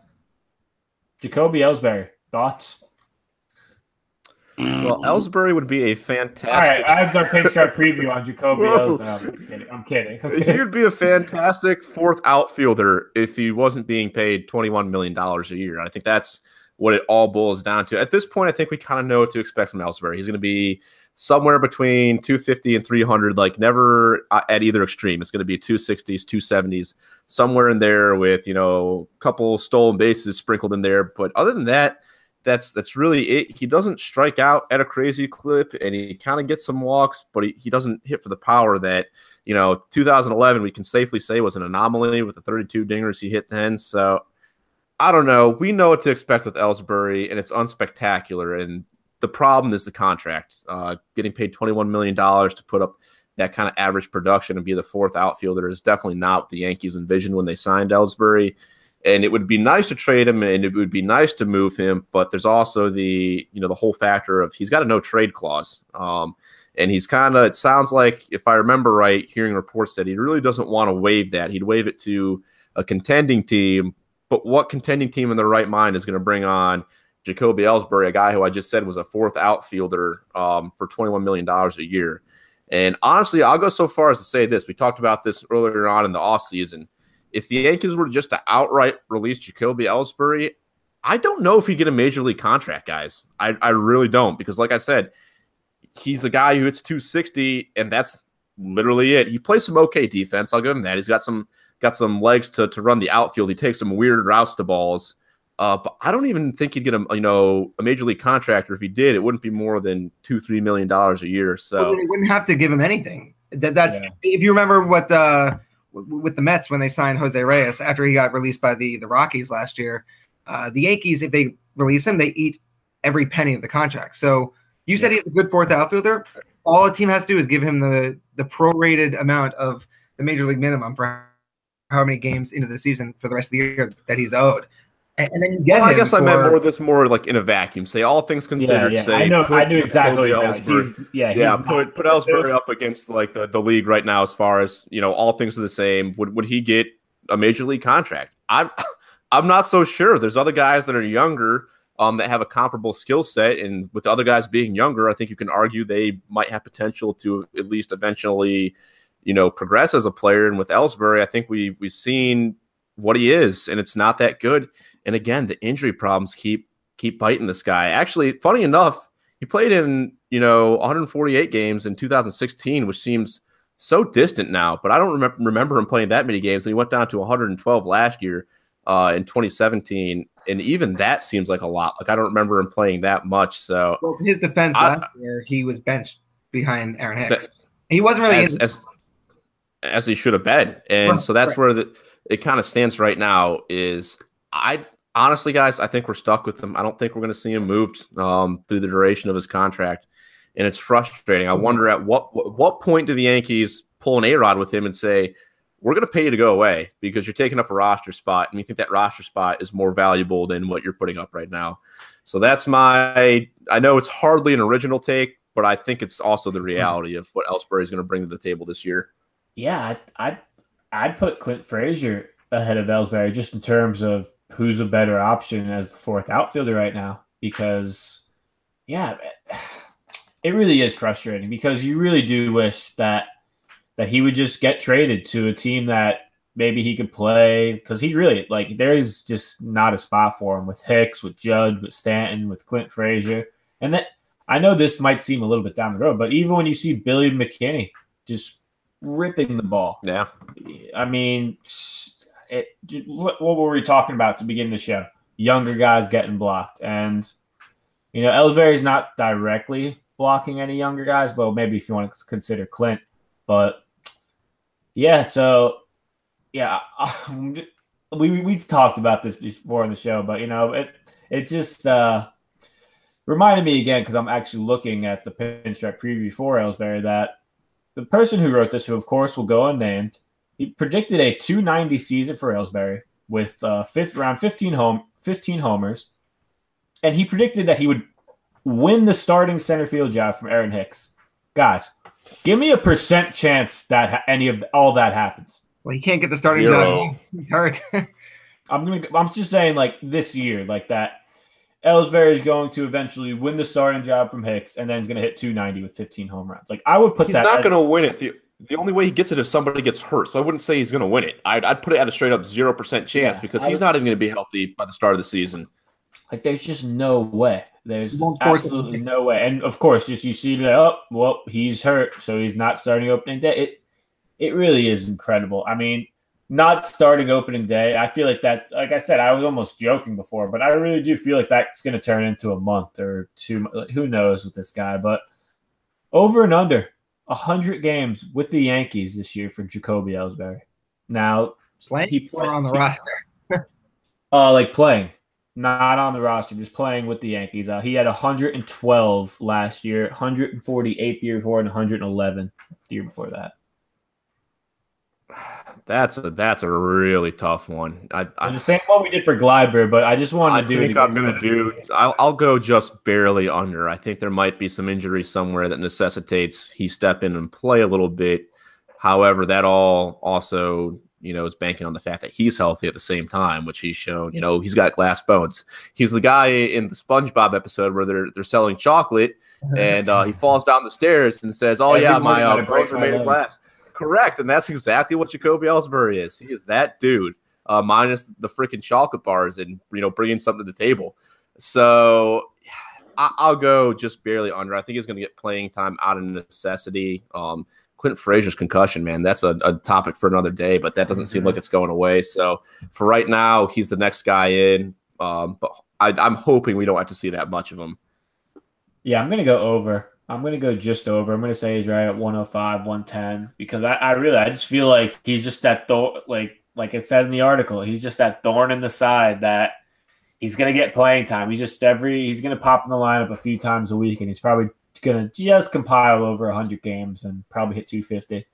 Jacoby Ellsbury, thoughts? Well, Ellsbury would be a fantastic. All right, I have our Pinstripe preview on Jacoby Ellsbury. I'm kidding. I'm kidding. I'm kidding. He would be a fantastic fourth outfielder if he wasn't being paid $21 million a year. I think that's what it all boils down to. At this point, I think we kind of know what to expect from Ellsbury. He's going to be somewhere between 250 and 300, like never uh, at either extreme. It's going to be 260s, 270s, somewhere in there with, you know, a couple stolen bases sprinkled in there. But other than that, that's that's really it. He doesn't strike out at a crazy clip and he kind of gets some walks, but he, he doesn't hit for the power that, you know, 2011 we can safely say was an anomaly with the 32 dingers he hit then. So I don't know. We know what to expect with Ellsbury, and it's unspectacular. And the problem is the contract. Uh, getting paid $21 million to put up that kind of average production and be the fourth outfielder is definitely not what the Yankees envisioned when they signed Ellsbury. And it would be nice to trade him and it would be nice to move him, but there's also the you know the whole factor of he's got a no trade clause. Um, and he's kind of it sounds like if I remember right, hearing reports that he really doesn't want to waive that. He'd waive it to a contending team, but what contending team in their right mind is going to bring on Jacoby Ellsbury, a guy who I just said was a fourth outfielder um, for $21 million a year. And honestly, I'll go so far as to say this. We talked about this earlier on in the offseason. If the Yankees were just to outright release Jacoby Ellsbury, I don't know if he'd get a major league contract, guys. I, I really don't, because like I said, he's a guy who hits 260, and that's literally it. He plays some okay defense. I'll give him that. He's got some got some legs to, to run the outfield. He takes some weird routes to balls. Uh, but I don't even think he'd get a you know a major league contractor. If he did, it wouldn't be more than two three million dollars a year. So well, wouldn't have to give him anything. That that's yeah. if you remember what the with the Mets when they signed Jose Reyes after he got released by the the Rockies last year. Uh, the Yankees, if they release him, they eat every penny of the contract. So you said yeah. he's a good fourth outfielder. All a team has to do is give him the the prorated amount of the major league minimum for how many games into the season for the rest of the year that he's owed and, then you get. Well, I guess for, I meant more this more like in a vacuum. Say all things considered. Yeah, yeah. Say I know. I knew exactly. He's, yeah, he's yeah. Not, put put Ellsbury up against like the, the league right now as far as you know. All things are the same. Would would he get a major league contract? I'm I'm not so sure. There's other guys that are younger. Um, that have a comparable skill set, and with other guys being younger, I think you can argue they might have potential to at least eventually, you know, progress as a player. And with Ellsbury, I think we we've seen what he is, and it's not that good. And again, the injury problems keep keep biting this guy. Actually, funny enough, he played in you know 148 games in 2016, which seems so distant now. But I don't remember remember him playing that many games. And he went down to 112 last year uh, in 2017, and even that seems like a lot. Like I don't remember him playing that much. So well, his defense I, last year, he was benched behind Aaron Hicks. That, he wasn't really as, as, as, he should have been, and right, so that's right. where the it kind of stands right now. Is I honestly, guys, I think we're stuck with him. I don't think we're going to see him moved um, through the duration of his contract, and it's frustrating. I wonder at what what point do the Yankees pull an A Rod with him and say, "We're going to pay you to go away because you're taking up a roster spot, and we think that roster spot is more valuable than what you're putting up right now." So that's my. I know it's hardly an original take, but I think it's also the hmm. reality of what Ellsbury is going to bring to the table this year. Yeah, I, I I'd put Clint Frazier ahead of Ellsbury just in terms of who's a better option as the fourth outfielder right now? Because yeah it really is frustrating because you really do wish that that he would just get traded to a team that maybe he could play because he's really like there is just not a spot for him with Hicks, with Judge, with Stanton, with Clint Frazier, and that I know this might seem a little bit down the road, but even when you see Billy McKinney just ripping the ball, yeah, I mean it, what, were we talking about to begin the show? Younger guys getting blocked, and you know Ellsbury's not directly blocking any younger guys, but maybe if you want to consider Clint, but yeah, so yeah, we we've talked about this before in the show, but you know it it just uh, reminded me again because I'm actually looking at the pinstripe preview for Ellsbury that the person who wrote this, who of course will go unnamed, he predicted a 290 season for Ellsbury with uh, fifth around 15 home 15 homers, and he predicted that he would win the starting center field job from Aaron Hicks. Guys, give me a percent chance that ha- any of the, all that happens. Well, he can't get the starting Zero. job. Hurt. I'm gonna. I'm just saying, like this year, like that. Ellsbury is going to eventually win the starting job from Hicks, and then he's going to hit 290 with 15 home runs. Like I would put He's that. He's not going to win it. The, the only way he gets it is somebody gets hurt. So I wouldn't say he's going to win it. I'd, I'd put it at a straight up 0% chance Yeah, because he's would- not even going to be healthy by the start of the season. Like there's just no way. There's You won't force it. absolutely no way. And of course, just you see that oh well, he's hurt, so he's not starting opening day. It it really is incredible. I mean, not starting opening day. I feel like that. Like I said, I was almost joking before, but I really do feel like that's going to turn into a month or two. like, Who knows with this guy? But over and under hundred games with the Yankees this year for Jacoby Ellsbury. Now Playing He- or on the he- roster. Uh, like playing, not on the roster, just playing with the Yankees. Uh, he had 112 last year, 148 the year before, and 111 the year before that. That's a that's a really tough one. I, I, the same one we did for Gleyber, but I just wanted I to do I think. I'm going to do. I'll, I'll go just barely under. I think there might be some injury somewhere that necessitates he step in and play a little bit. However, that all also you know is banking on the fact that he's healthy at the same time, which he's shown. You know, he's got glass bones. He's the guy in the SpongeBob episode where they're they're selling chocolate and uh, he falls down the stairs and says, "Oh Every yeah, my uh, bones are made of glass." Correct, and that's exactly what Jacoby Ellsbury is. He is that dude, uh, minus the freaking chocolate bars and you know bringing something to the table. So I- I'll go just barely under. I think he's going to get playing time out of necessity. Um, Clint Frazier's concussion, man, that's a, a topic for another day, but that doesn't seem like it's going away. So for right now, he's the next guy in. Um, but I, I'm hoping we don't have to see that much of him. Yeah, I'm gonna go over. I'm gonna go just over. I'm gonna say he's right at 105, 110 because I, I really I just feel like he's just that thorn like like it said in the article, he's just that thorn in the side that he's gonna get playing time. He's just every he's gonna pop in the lineup a few times a week and he's probably gonna just compile over hundred games and probably hit 250.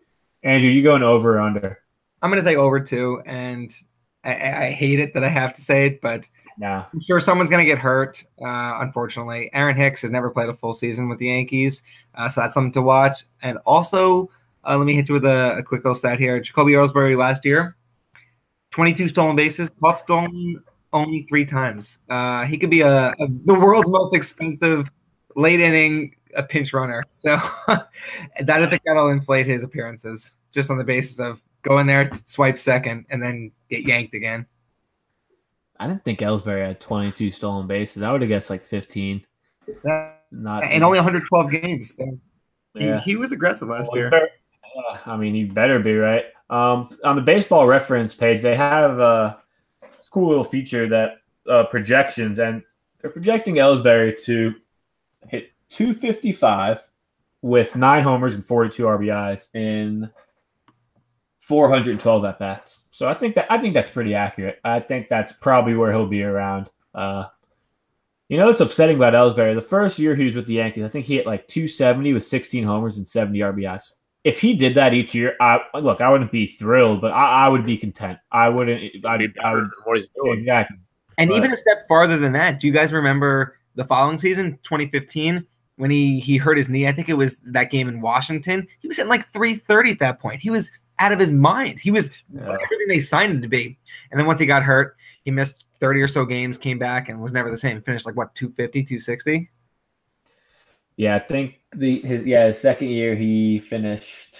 Andrew, you going over or under? I'm going to say over two, and I I hate it that I have to say it, but Nah. I'm sure someone's going to get hurt. Uh, unfortunately, Aaron Hicks has never played a full season with the Yankees, uh, so that's something to watch. And also, uh, let me hit you with a, a quick little stat here: Jacoby Ellsbury last year, 22 stolen bases, caught stolen only three times. Uh, he could be a, a the world's most expensive late inning a pinch runner. So that I think that'll inflate his appearances just on the basis of go in there, swipe second, and then get yanked again. I didn't think Ellsbury had 22 stolen bases. I would have guessed like 15. Not and only 112 games. So he, Yeah. he was aggressive last Well, year. better- uh, I mean, he better be right. Um, on the baseball reference page, they have uh, this cool little feature that uh, projections, and they're projecting Ellsbury to hit 255 with nine homers and 42 RBIs in 412 at bats. So I think that I think that's pretty accurate. I think that's probably where he'll be around. Uh, you know, it's upsetting about Ellsbury. The first year he was with the Yankees, I think he hit like 270 with 16 homers and 70 RBIs. If he did that each year, I look, I wouldn't be thrilled, but I, I would be content. I wouldn't. I'd, I would what he's doing. exactly. And But- even a step farther than that, do you guys remember the following season, 2015, when he he hurt his knee? I think it was that game in Washington. He was hitting like 330 at that point. He was out of his mind. He was Yeah. everything they signed him to be. And then once he got hurt, he missed 30 or so games, came back, and was never the same. Finished like what 250, 260. Yeah, I think the his yeah his second year he finished,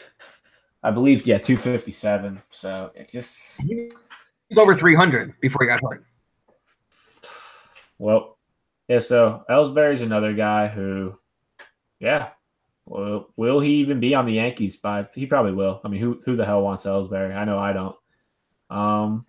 I believe yeah 257. So it just He was over 300 before he got hurt. Well, yeah. So Ellsbury's another guy who, yeah. Well, will he even be on the Yankees? By he probably will. I mean, who who the hell wants Ellsbury? I know I don't. Um,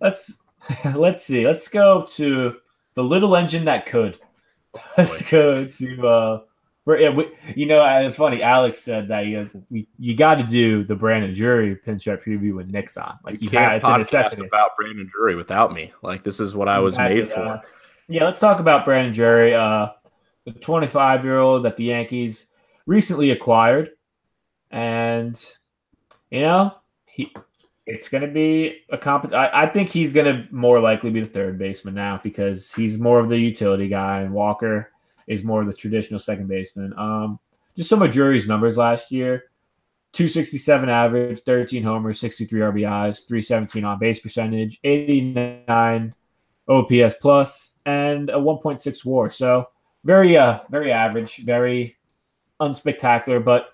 let's let's see. Let's go to the little engine that could. Let's go to uh, yeah, we, you know it's funny. Alex said that he goes, we, you got to do the Brandon Drury pinstripe preview with Nick's on. Like you, You can't it's podcast about Brandon Drury without me. Like this is what I was Exactly made for. that. Yeah, let's talk about Brandon Drury, uh, the 25 year old that the Yankees recently acquired, and you know he. It's going to be a comp. I, I think he's going to more likely be the third baseman now because he's more of the utility guy, and Walker is more of the traditional second baseman. Um, just some of Drury's numbers last year: 267 average, 13 homers, 63 RBIs, 317 on base percentage, 89 OPS plus, and a 1.6 WAR. So very, uh, very average, very unspectacular, but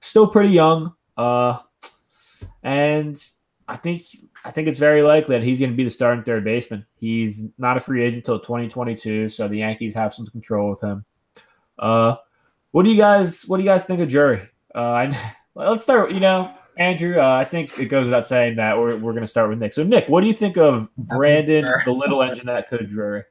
still pretty young. Uh, and I think I think it's very likely that he's going to be the starting third baseman. He's not a free agent until 2022, so the Yankees have some control with him. Uh, what do you guys What do you guys think of Drury? Uh, let's start. You know, Andrew. Uh, I think it goes without saying that we're we're going to start with Nick. So, Nick, what do you think of Brandon, the little engine that could Drury?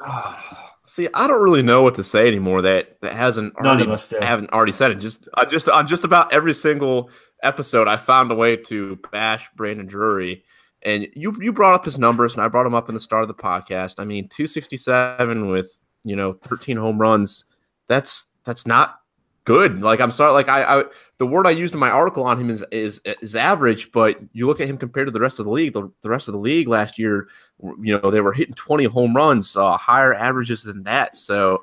See, I don't really know what to say anymore. That that hasn't already haven't already said it. Just I just on just about every single episode, I found a way to bash Brandon Drury. And you you brought up his numbers, and I brought him up in the start of the podcast. I mean, 267 with you know 13 home runs. That's that's not good. Like I'm sorry, like I, I the word I used in my article on him is is is average, but you look at him compared to the rest of the league. The, the rest of the league last year, you know, they were hitting 20 home runs, uh, higher averages than that. So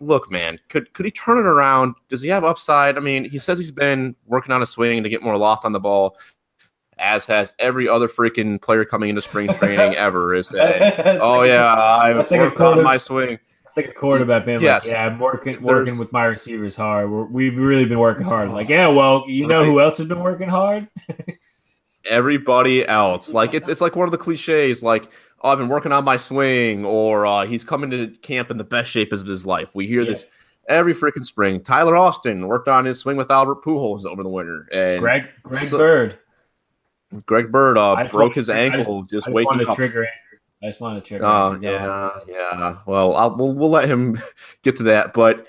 look, man, could could he turn it around? Does he have upside? I mean, he says he's been working on a swing to get more loft on the ball, as has every other freaking player coming into spring training ever. Is that? oh yeah, I worked on my swing. It's like a quarterback being yes. like, "Yeah, I'm working working with my receivers hard. we have really been working hard." Like, yeah, well, you know who else has been working hard? Everybody else. Like it's it's like one of the cliches. Like oh, I've been working on my swing, or uh, he's coming to camp in the best shape of his life. We hear yeah. this every freaking spring. Tyler Austin worked on his swing with Albert Pujols over the winter, and Greg Greg so, Bird. Greg Bird uh, broke his ankle just, just, just waking up. Trigger I just wanted to check. Oh yeah, yeah. Well, I'll, we'll we'll let him get to that, but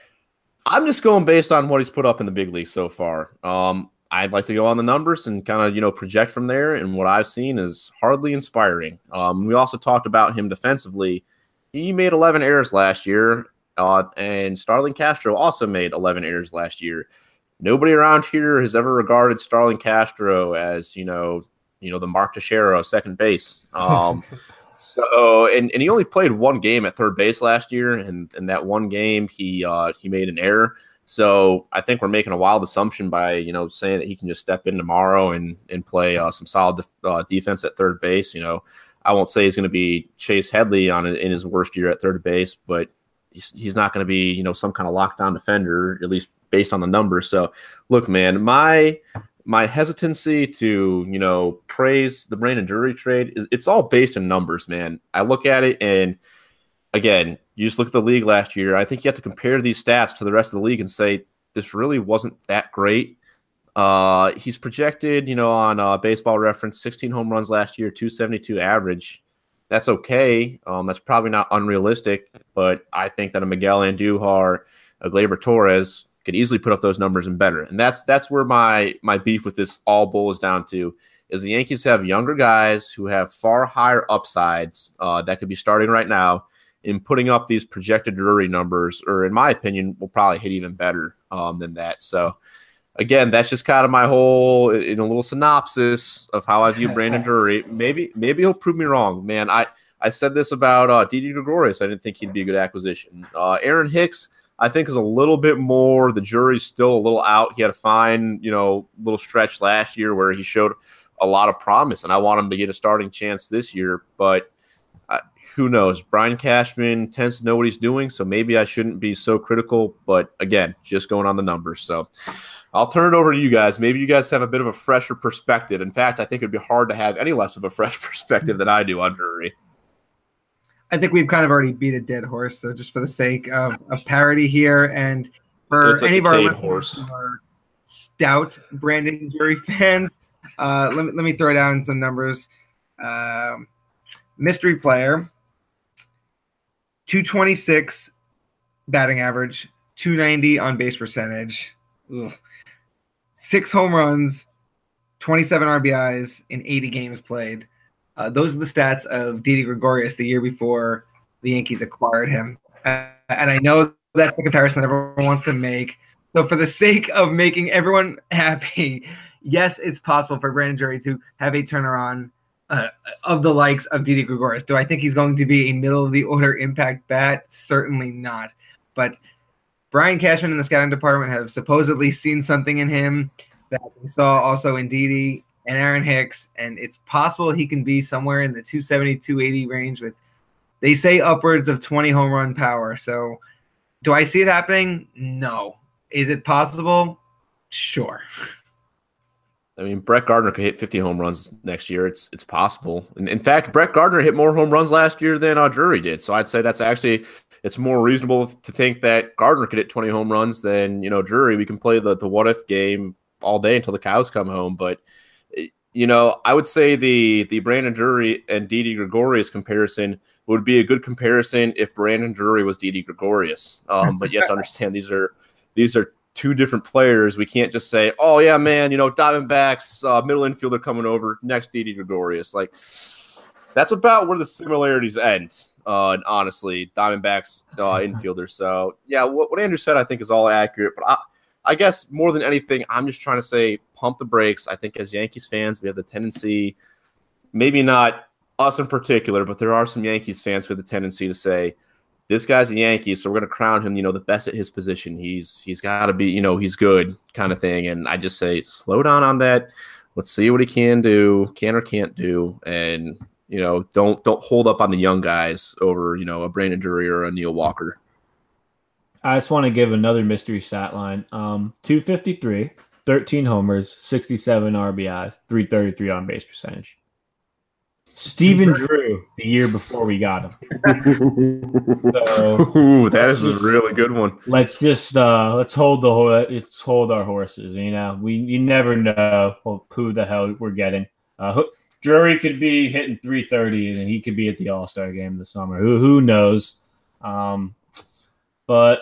I'm just going based on what he's put up in the big league so far. Um, I'd like to go on the numbers and kind of you know project from there. And what I've seen is hardly inspiring. Um, we also talked about him defensively. He made 11 errors last year, uh, and Starlin Castro also made 11 errors last year. Nobody around here has ever regarded Starlin Castro as you know you know the Mark Teixeira second base. Um, so and, and he only played one game at third base last year, and in that one game he uh, he made an error. So I think we're making a wild assumption by you know saying that he can just step in tomorrow and and play uh, some solid uh, defense at third base. You know, I won't say he's going to be Chase Headley on in his worst year at third base, but he's, he's not going to be you know some kind of lockdown defender at least based on the numbers. So look, man, my my hesitancy to you know praise the Brandon Drury trade is it's all based in numbers, man. I look at it and again, you just look at the league last year. I think you have to compare these stats to the rest of the league and say this really wasn't that great. Uh, he's projected, you know, on uh, Baseball Reference, 16 home runs last year, 272 average. That's okay. Um, that's probably not unrealistic, but I think that a Miguel Andujar, a Gleyber Torres could easily put up those numbers and better. And that's that's where my my beef with this all boils down to is the Yankees have younger guys who have far higher upsides uh, that could be starting right now in putting up these projected Drury numbers, or in my opinion, will probably hit even better um, than that. So, again, that's just kind of my whole in a little synopsis of how I view Brandon Drury. Maybe maybe he'll prove me wrong, man. I I said this about uh, Didi Gregorius. I didn't think he'd be a good acquisition. Uh, Aaron Hicks, I think, is a little bit more. The jury's still a little out. He had a fine, you know, little stretch last year where he showed a lot of promise, and I want him to get a starting chance this year. But uh, who knows? Brian Cashman tends to know what he's doing, so maybe I shouldn't be so critical. But again, just going on the numbers. So I'll turn it over to you guys. Maybe you guys have a bit of a fresher perspective. In fact, I think it'd be hard to have any less of a fresh perspective than I do on Drury. I think we've kind of already beat a dead horse. So just for the sake of, of parody here, and for like any of our are stout Brandon Drury fans, uh, let me let me throw down some numbers. Um, mystery player 226 batting average, 290 on base percentage, Ugh. six home runs, 27 RBIs in 80 games played. Uh, those are the stats of Didi Gregorius the year before the Yankees acquired him. Uh, and I know that's the comparison everyone wants to make. So, for the sake of making everyone happy, yes, it's possible for Brandon Drury to have a turnaround uh, of the likes of Didi Gregorius. Do I think he's going to be a middle of the order impact bat? Certainly not. But Brian Cashman and the scouting department have supposedly seen something in him that we saw also in Didi and Aaron Hicks, and it's possible he can be somewhere in the 270, 280 range with They say upwards of 20 home run power. So, do I see it happening? No. Is it possible? Sure. I mean, Brett Gardner could hit 50 home runs next year. It's it's possible. And in fact, Brett Gardner hit more home runs last year than uh, Drury did. So I'd say that's actually it's more reasonable to think that Gardner could hit 20 home runs than you know Drury. We can play the the what if game all day until the cows come home. But you know, I would say the the Brandon Drury and Didi Gregorius comparison would be a good comparison if Brandon Drury was Didi Gregorius. Um, but you have to understand these are these are two different players. We can't just say, "Oh yeah, man, you know, Diamondbacks uh, middle infielder coming over next Didi Gregorius." Like that's about where the similarities end. Uh, honestly, Diamondbacks uh, infielder. So yeah, what, what Andrew said I think is all accurate. But I, I guess more than anything, I'm just trying to say, pump the brakes. I think as Yankees fans, we have the tendency, maybe not us in particular, but there are some Yankees fans with the tendency to say, this guy's a Yankee, so we're going to crown him, you know, the best at his position. He's he's got to be, you know, he's good kind of thing. And I just say, slow down on that. Let's see what he can do, can or can't do, and you know, don't don't hold up on the young guys over, you know, a Brandon Drury or a Neil Walker. I just want to give another mystery stat line. Um, 253, 13 homers, 67 RBIs, 333 on base percentage. Stephen Drew the year before we got him. so, Ooh, that is just, a really good one. Let's just uh let's hold the whole let's hold our horses. You know, we you never know who the hell we're getting. Uh, Drury could be hitting 330 and he could be at the All Star game this summer. Who who knows? Um, but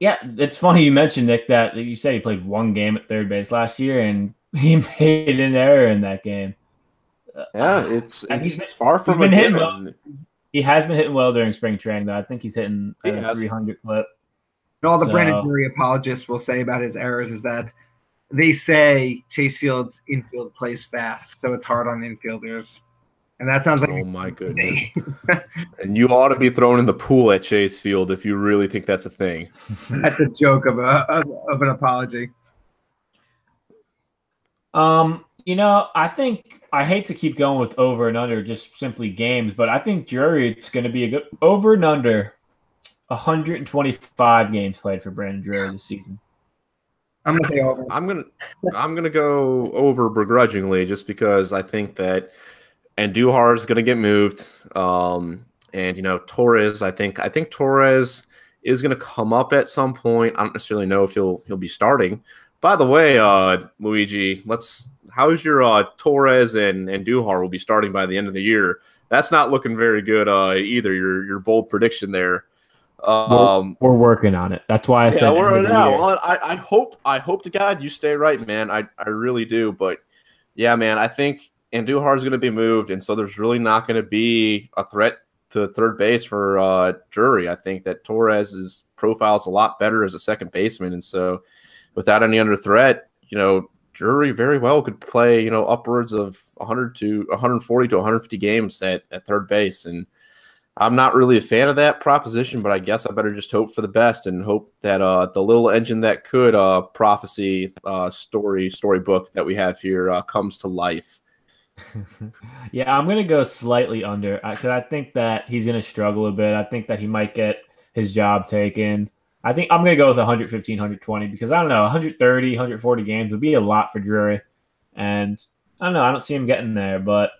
yeah, it's funny you mentioned Nick that you said he played one game at third base last year and he made an error in that game. Yeah, uh, it's, it's been, far from been hitting well. He has been hitting well during spring training, though. I think he's hitting he a 300 clip. And all the so. Brandon Drury apologists will say about his errors is that they say Chase Field's infield plays fast, so it's hard on infielders. And that sounds like oh my goodness. and you ought to be thrown in the pool at Chase Field if you really think that's a thing. that's a joke of a of, of an apology. Um, you know, I think I hate to keep going with over and under just simply games, but I think Drury it's going to be a good over and under 125 games played for Brandon Drury this season. I'm gonna say over. I'm gonna I'm gonna go over begrudgingly just because I think that Andujar is gonna get moved. Um, and you know Torres, I think I think Torres is gonna come up at some point. I don't necessarily know if he'll he'll be starting. By the way, uh, Luigi, let's how's your uh, Torres and Andujar will be starting by the end of the year? That's not looking very good uh, either. Your your bold prediction there. Um, we're, we're, working on it. That's why I yeah, said. We're, yeah, well, I, I hope I hope to God you stay right, man. I, I really do. But yeah, man, I think Andujar is going to be moved, and so there's really not going to be a threat to third base for uh, Drury. I think that Torres's profile is a lot better as a second baseman, and so without any under threat, you know, Drury very well could play, you know, upwards of 100 to 140 to 150 games at, at third base. And I'm not really a fan of that proposition, but I guess I better just hope for the best and hope that uh, the little engine that could uh, prophecy uh, story storybook that we have here uh, comes to life. yeah, I'm gonna go slightly under uh, because I think that he's gonna struggle a bit. I think that he might get his job taken. I think I'm to go with 115, 120 because I don't know, 130, 140 games would be a lot for Drury. And I don't know, I don't see him getting there. But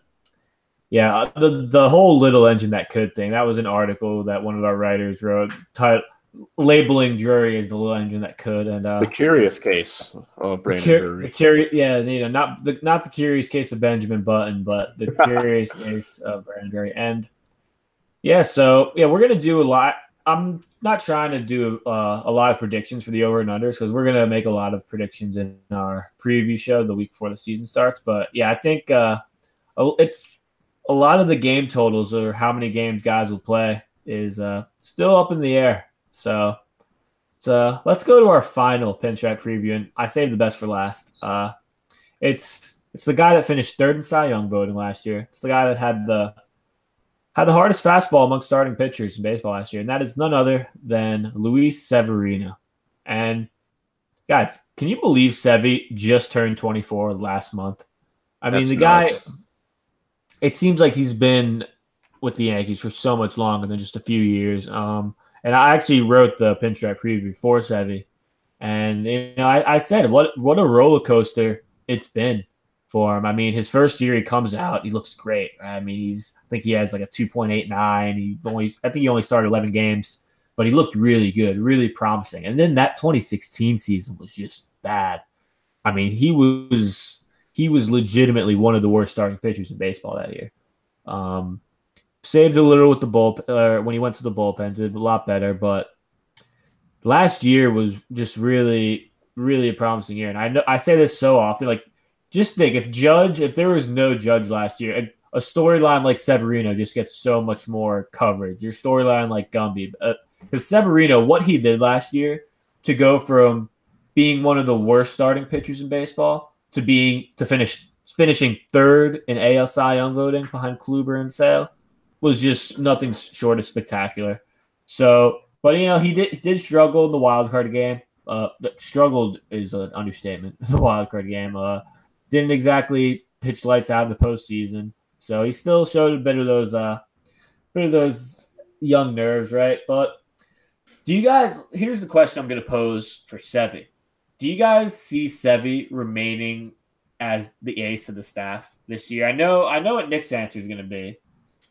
yeah, uh, the the whole little engine that could thing, that was an article that one of our writers wrote titled labeling Drury as the little engine that could, and uh, the curious case of Brandon cur- Drury. The curious, yeah, you know, not the not the curious case of Benjamin Button, but the curious case of Brandon Drury. And yeah, so yeah, we're gonna do a lot. I'm not trying to do uh, a lot of predictions for the over and unders because we're gonna make a lot of predictions in our preview show the week before the season starts. But yeah, I think uh, it's a lot of the game totals or how many games guys will play is uh, still up in the air. So, so let's go to our final pinstripe preview, and I saved the best for last. Uh, it's it's the guy that finished third in Cy Young voting last year. It's the guy that had the had the hardest fastball among starting pitchers in baseball last year, and that is none other than Luis Severino. And guys, can you believe Sevy just turned 24 last month? I That's mean, the nuts. guy. It seems like he's been with the Yankees for so much longer than just a few years. Um, and I actually wrote the pinstripe preview for Sevy, and you know I, I said what what a roller coaster it's been for him. I mean, his first year he comes out, he looks great. I mean, he's I think he has like a two point eight nine. He only I think he only started eleven games, but he looked really good, really promising. And then that 2016 season was just bad. I mean, he was he was legitimately one of the worst starting pitchers in baseball that year. Um, saved a little with the bull uh, when he went to the bullpen, did a lot better. But last year was just really, really a promising year. And I know I say this so often, like just think if Judge, if there was no Judge last year, a, a storyline like Severino just gets so much more coverage. Your storyline like Gumby, because uh, Severino, what he did last year to go from being one of the worst starting pitchers in baseball to being to finish finishing third in AL Cy Young voting behind Kluber and Sale was just nothing short of spectacular. So, but you know, he did he did struggle in the wild card game. Uh, struggled is an understatement. The wild card game. Uh, didn't exactly pitch lights out in the postseason. So he still showed a bit of those uh, bit of those young nerves, right? But do you guys? Here's the question I'm going to pose for Sevy. Do you guys see Sevy remaining as the ace of the staff this year? I know I know what Nick's answer is going to be,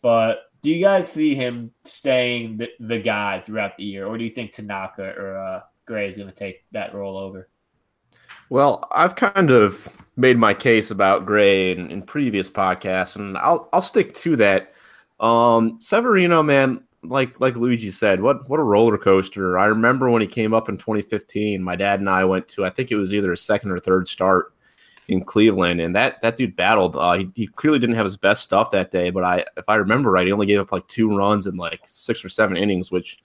but do you guys see him staying the, the guy throughout the year, or do you think Tanaka or uh, Gray is going to take that role over? Well, I've kind of made my case about Gray in, in previous podcasts, and I'll I'll stick to that. Um, Severino, man, like like Luigi said, what what a roller coaster! I remember when he came up in 2015. My dad and I went to I think it was either a second or third start in Cleveland, and that that dude battled. Uh, he, he clearly didn't have his best stuff that day, but I if I remember right, he only gave up like two runs in like six or seven innings, which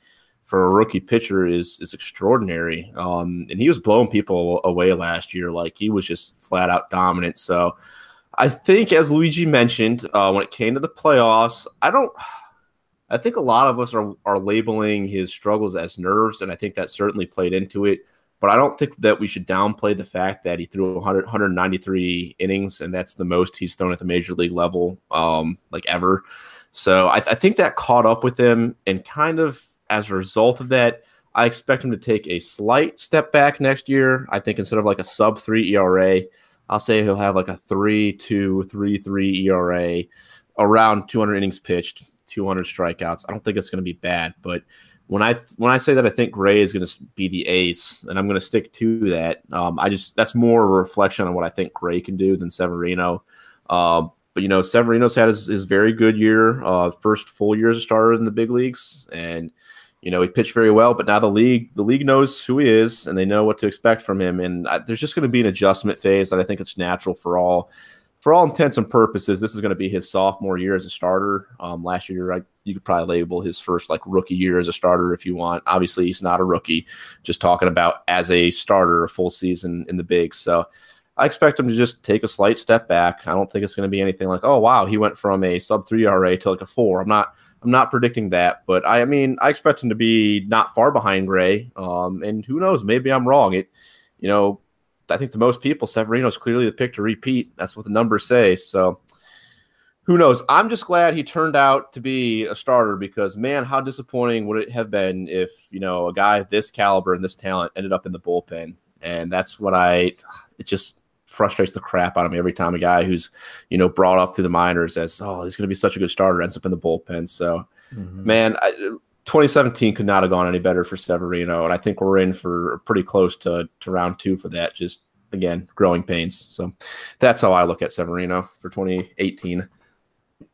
for a rookie pitcher is is extraordinary. Um, and he was blowing people away last year, like he was just flat out dominant. So I think, as Luigi mentioned, uh, when it came to the playoffs, I don't. I think a lot of us are are labeling his struggles as nerves, and I think that certainly played into it. But I don't think that we should downplay the fact that he threw 100, 193 innings, and that's the most he's thrown at the major league level, um, like ever. So I, I think that caught up with him, and kind of as a result of that, I expect him to take a slight step back next year. I think instead of like a sub three ERA, I'll say he'll have like a three two three three ERA, around 200 innings pitched, 200 strikeouts. I don't think it's going to be bad, but when I when I say that I think Gray is going to be the ace, and I'm going to stick to that. Um, I just that's more a reflection on what I think Gray can do than Severino. Uh, but you know, Severino's had his, his very good year, uh, first full year as a starter in the big leagues, and you know he pitched very well. But now the league the league knows who he is, and they know what to expect from him. And I, there's just going to be an adjustment phase that I think it's natural for all for all intents and purposes, this is going to be his sophomore year as a starter. Um, last year, I, you could probably label his first like rookie year as a starter if you want. Obviously, he's not a rookie. Just talking about as a starter, a full season in the bigs. So I expect him to just take a slight step back. I don't think it's going to be anything like, oh wow, he went from a sub three RA to like a four. I'm not. I'm not predicting that, but I, I mean, I expect him to be not far behind Gray. Um, and who knows? Maybe I'm wrong. It, you know, I think the most people, Severino's clearly the pick to repeat. That's what the numbers say. So who knows? I'm just glad he turned out to be a starter because man, how disappointing would it have been if you know a guy this caliber and this talent ended up in the bullpen? And that's what I. It just frustrates the crap out of me every time a guy who's you know brought up through the minors as oh he's going to be such a good starter ends up in the bullpen. So mm-hmm. man, I, 2017 could not have gone any better for Severino, and I think we're in for pretty close to to round two for that. Just again, growing pains. So that's how I look at Severino for 2018.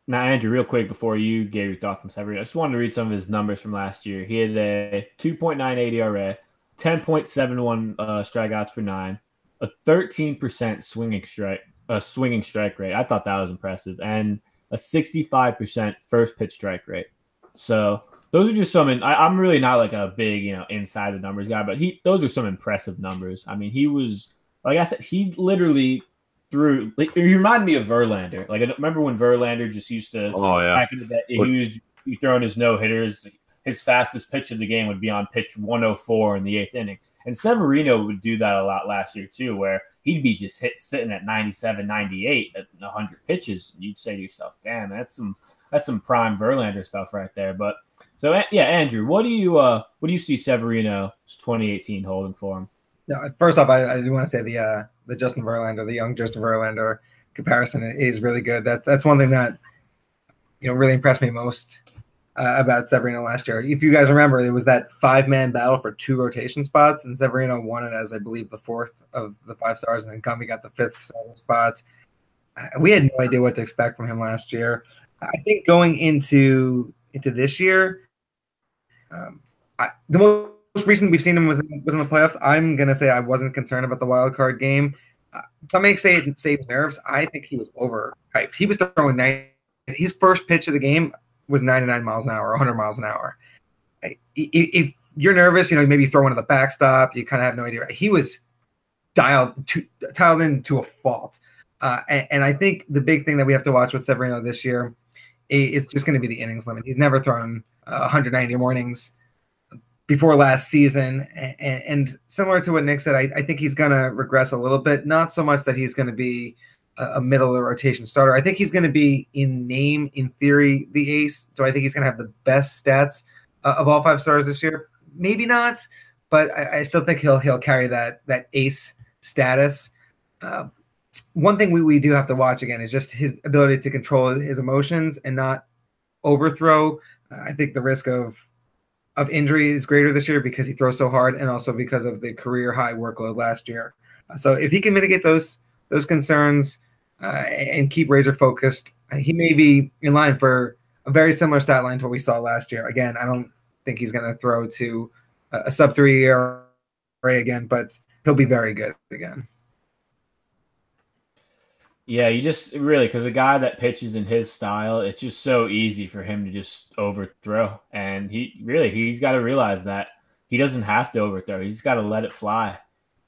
Now, Andrew, real quick before you gave your thoughts on Severino, I just wanted to read some of his numbers from last year. He had a 2.98 ERA, 10.71 uh, strikeouts per nine, a 13% swinging strike, a swinging strike rate. I thought that was impressive, and a 65% first pitch strike rate. So those are just some. I, am really not like a big, you know, inside the numbers guy, but he those are some impressive numbers. I mean, he was like I said, he literally threw. Like, he reminded me of Verlander. Like I remember when Verlander just used to. Oh yeah. Back in the day, he was he throwing his no hitters. His fastest pitch of the game would be on pitch 104 in the eighth inning. And Severino would do that a lot last year too, where he'd be just hit sitting at 97, 98 at 100 pitches. And you'd say to yourself, damn, that's some that's some prime Verlander stuff right there. But so yeah, Andrew, what do you uh what do you see Severino's 2018 holding for him? No, first off, I, I do want to say the uh the Justin Verlander, the young Justin Verlander comparison is really good. That that's one thing that you know really impressed me most uh, about Severino last year. If you guys remember, it was that five man battle for two rotation spots, and Severino won it as I believe the fourth of the five stars, and then Gumby got the fifth spot. Uh, we had no idea what to expect from him last year. I think going into into this year, um, I, the most recent we've seen him was was in the playoffs. I'm gonna say I wasn't concerned about the wild card game. Uh, some may say it saved nerves. I think he was overhyped. He was throwing nine. His first pitch of the game was 99 miles an hour, 100 miles an hour. If you're nervous, you know, maybe throw one at the backstop. You kind of have no idea. He was dialed to, dialed in to a fault. Uh, and, and, I think the big thing that we have to watch with Severino this year is just going to be the innings limit. He's never thrown uh, 190 mornings before last season. And, and, similar to what Nick said, I, I think he's going to regress a little bit. Not so much that he's going to be a middle of the rotation starter. I think he's going to be in name, in theory, the ace. Do I think he's going to have the best stats uh, of all five stars this year? Maybe not, but I, I, still think he'll he'll carry that that ace status. Uh, one thing we, we do have to watch again is just his ability to control his emotions and not overthrow. I think the risk of of injury is greater this year because he throws so hard, and also because of the career high workload last year. so if he can mitigate those those concerns uh, and keep razor focused. He may be in line for a very similar stat line to what we saw last year. Again, I don't think he's going to throw to a sub three ERA again, but he'll be very good again. Yeah, you just really because a guy that pitches in his style, it's just so easy for him to just overthrow, and he really he's got to realize that he doesn't have to overthrow. He's got to let it fly.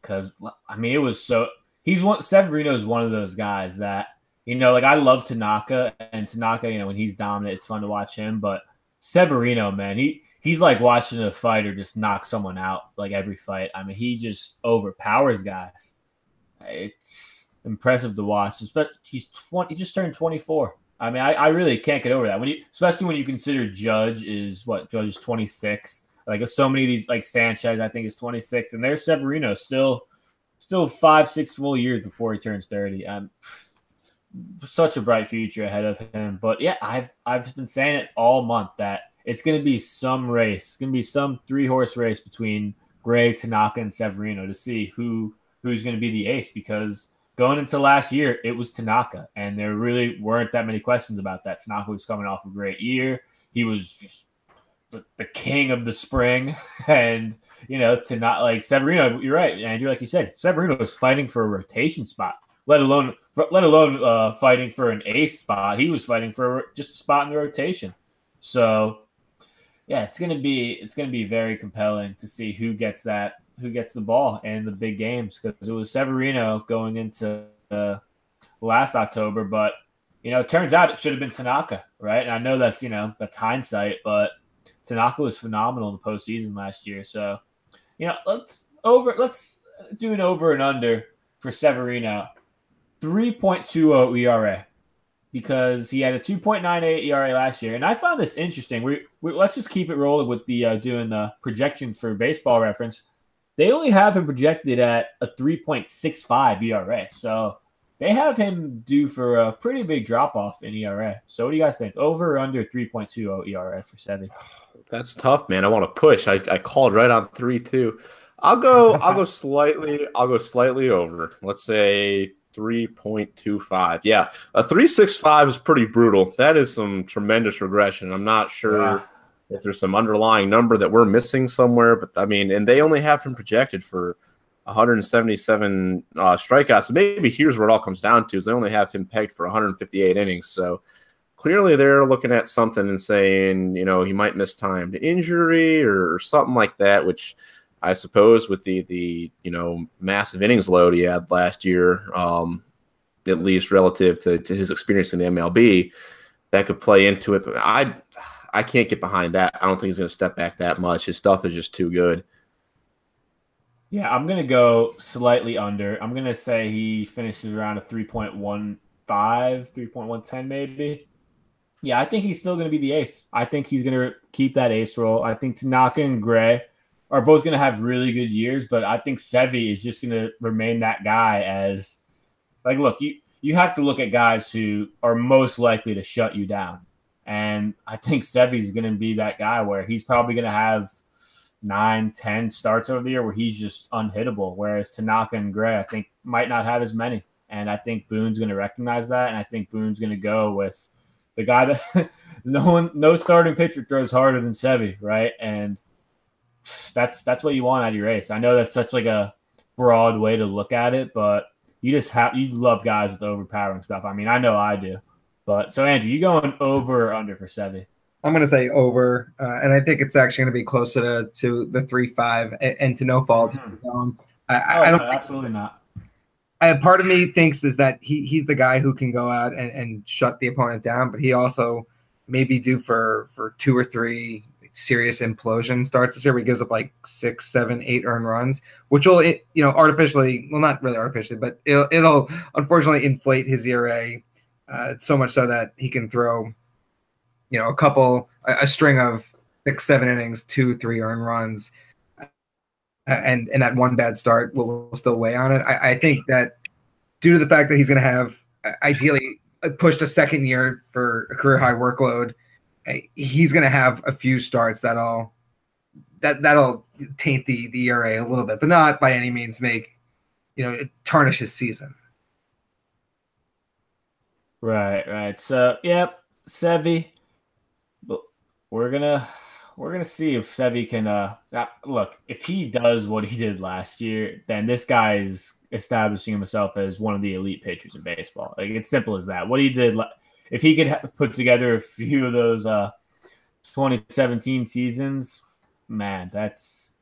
Because I mean, it was so he's one Severino is one of those guys that you know, like I love Tanaka and Tanaka. You know, when he's dominant, it's fun to watch him. But Severino, man, he he's like watching a fighter just knock someone out like every fight. I mean, he just overpowers guys. It's impressive to watch. But he's twenty. He just turned twenty four. I mean, I, I really can't get over that. When you, especially when you consider Judge is what Judge is twenty six. Like so many of these, like Sanchez, I think is twenty six, and there's Severino still still five, six full years before he turns 30. Um, such a bright future ahead of him. But yeah, I've I've been saying it all month that it's going to be some race. It's going to be some three horse race between Gray, Tanaka, and Severino to see who who's going to be the ace. Because going into last year, it was Tanaka, and there really weren't that many questions about that. Tanaka was coming off a great year. He was just the, the king of the spring, and you know, to not like Severino. You're right, Andrew. Like you said, Severino was fighting for a rotation spot, let alone let alone uh, fighting for an ace spot. He was fighting for just a spot in the rotation. So, yeah, it's gonna be it's gonna be very compelling to see who gets that who gets the ball in the big games because it was Severino going into uh, last October, but you know, it turns out it should have been Tanaka, right? And I know that's you know that's hindsight, but Tanaka was phenomenal in the postseason last year. So you know, let's over let's do an over and under for Severino. 3.20 ERA because he had a 2.98 ERA last year. And I found this interesting. We, we let's just keep it rolling with the uh, doing the projections for baseball reference. They only have him projected at a 3.65 ERA. So they have him due for a pretty big drop off in ERA. So what do you guys think? Over or under 3.20 ERA for Sevy? That's tough, man. I want to push. I, I called right on three two. I'll go. I'll go slightly. I'll go slightly over. Let's say three point two five. Yeah, a three six five is pretty brutal. That is some tremendous regression. I'm not sure. Yeah. If there's some underlying number that we're missing somewhere, but I mean, and they only have him projected for 177 uh, strikeouts. So maybe here's where it all comes down to: is they only have him pegged for 158 innings. So clearly they're looking at something and saying, you know, he might miss time to injury or, or something like that, which I suppose with the the you know massive innings load he had last year, um, at least relative to, to his experience in the MLB, that could play into it. But I I can't get behind that. I don't think he's going to step back that much. His stuff is just too good. Yeah, I'm going to go slightly under. I'm going to say he finishes around a 3.15, 3.110 maybe. Yeah, I think he's still going to be the ace. I think he's going to keep that ace role. I think Tanaka and Gray are both going to have really good years, but I think Sevy is just going to remain that guy as like look, you you have to look at guys who are most likely to shut you down. And I think Sevy's going to be that guy where he's probably going to have nine, ten starts over the year where he's just unhittable. Whereas Tanaka and Gray, I think, might not have as many. And I think Boone's going to recognize that. And I think Boone's going to go with the guy that no one, no starting pitcher throws harder than Sevy, right? And that's that's what you want out of your ace. I know that's such like a broad way to look at it, but you just have you love guys with overpowering stuff. I mean, I know I do. But so Andrew, you going over or under for Sevy? I'm going to say over, uh, and I think it's actually going to be closer to, to the three five and, and to no fault. Mm-hmm. Um, I, oh, I, don't no, absolutely not. I, part of me thinks is that he he's the guy who can go out and, and shut the opponent down, but he also may be due for for two or three serious implosion starts this year where he gives up like six, seven, eight earned runs, which will you know artificially, well, not really artificially, but it'll, it'll unfortunately inflate his ERA uh, so much so that he can throw, you know, a couple, a, a string of six, seven innings, two, three earned runs, uh, and and that one bad start will, will still weigh on it. I, I think that due to the fact that he's going to have uh, ideally pushed a second year for a career high workload he's going to have a few starts that'll that that'll taint the the ERA a little bit, but not by any means make you know tarnish his season. Right, right. So, yep, Sevy. But we're gonna we're gonna see if Sevy can. Uh, look, if he does what he did last year, then this guy is establishing himself as one of the elite pitchers in baseball. Like it's simple as that. What he did if he could put together a few of those uh, 2017 seasons, man, that's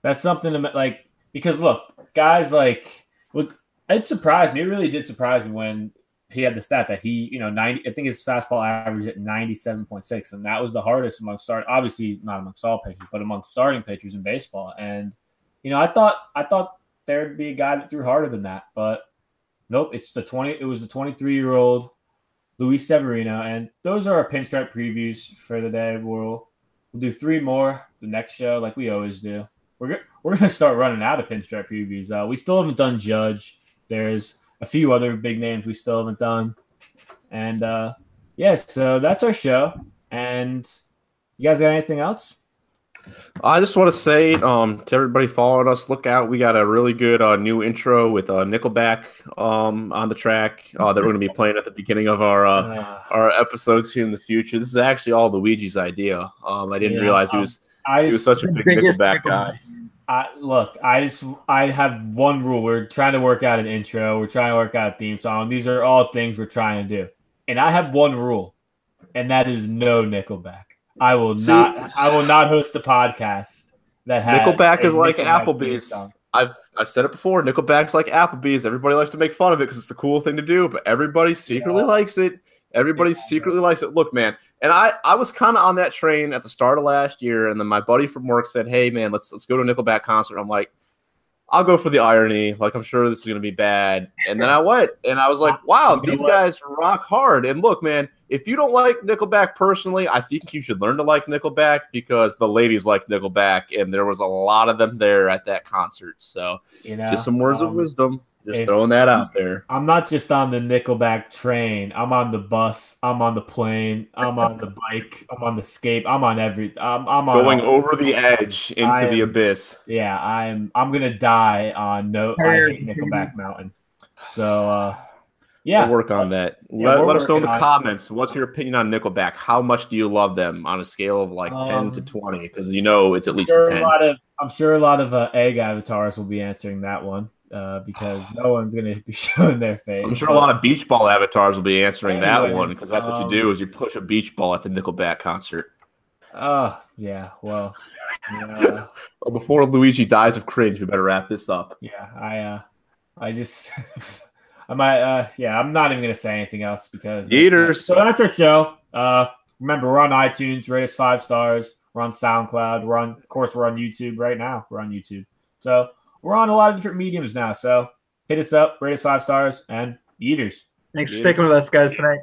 that's something to like because look, guys like look, it surprised me. It really did surprise me when he had the stat that he, you know, 90, I think his fastball average at 97.6. And that was the hardest among start, obviously not amongst all pitchers, but among starting pitchers in baseball. And, you know, I thought, I thought there'd be a guy that threw harder than that, but nope, it's the 20, it was the 23 year old Luis Severino. And those are our pinstripe previews for the day. We'll we'll do three more the next show, like we always do. We're we're gonna start running out of pinstripe previews. Uh, we still haven't done Judge. There's a few other big names we still haven't done, and uh, yeah, so that's our show. And you guys got anything else? I just want to say um, to everybody following us, look out. We got a really good uh, new intro with uh, Nickelback um, on the track uh, that we're going to be playing at the beginning of our uh, our episodes here in the future. This is actually all Luigi's idea. Um, I didn't yeah, realize he was um, he was such a big Nickelback guy. I, look, I just I have one rule. We're trying to work out an intro. We're trying to work out a theme song. These are all things we're trying to do, and I have one rule, and that is no Nickelback. I will See, not. I will not host a podcast that has Nickelback is like Nickelback Applebee's. I've I've said it before. Nickelback's like Applebee's. Everybody likes to make fun of it because it's the cool thing to do, but everybody secretly yeah. likes it. Everybody yeah, secretly likes it. Look, man, and I I was kind of on that train at the start of last year, and then my buddy from work said, "Hey, man, let's let's go to a Nickelback concert." I'm like, I'll go for the irony. Like, I'm sure this is going to be bad. And then I went and I was like, wow, these guys rock hard. And look, man, if you don't like Nickelback personally, I think you should learn to like Nickelback because the ladies like Nickelback and there was a lot of them there at that concert. So, you know, just some words um, of wisdom. Just throwing that out there. I'm not just on the Nickelback train. I'm on the bus. I'm on the plane. I'm on the bike. I'm on the skate. I'm on every. I'm, I'm going over the edge into am, the abyss. Yeah, I'm. I'm gonna die on no. I hate Nickelback Mountain. So, uh, yeah, we'll work on that. Yeah, let, let us know in the comments. What's your opinion on Nickelback? How much do you love them on a scale of like um, ten to um, twenty? Because you know it's at least sure a ten. A lot of, I'm sure a lot of uh, egg avatars will be answering that one uh, because no one's going to be showing their face. I'm sure a lot of beach ball avatars will be answering anyways, that one because that's um, what you do is you push a beach ball at the Nickelback concert. Oh yeah, well, yeah. well, before Luigi dies of cringe, we better wrap this up. Yeah, I, uh, I just, I might, uh, yeah, I'm not even gonna say anything else because Eaters. so that's our show. Uh, remember, we're on iTunes, rate us five stars. We're on SoundCloud. We're on, of course, we're on YouTube right now. We're on YouTube. So we're on a lot of different mediums now. So hit us up, rate us five stars, and eaters. Thanks for sticking with us, guys, tonight.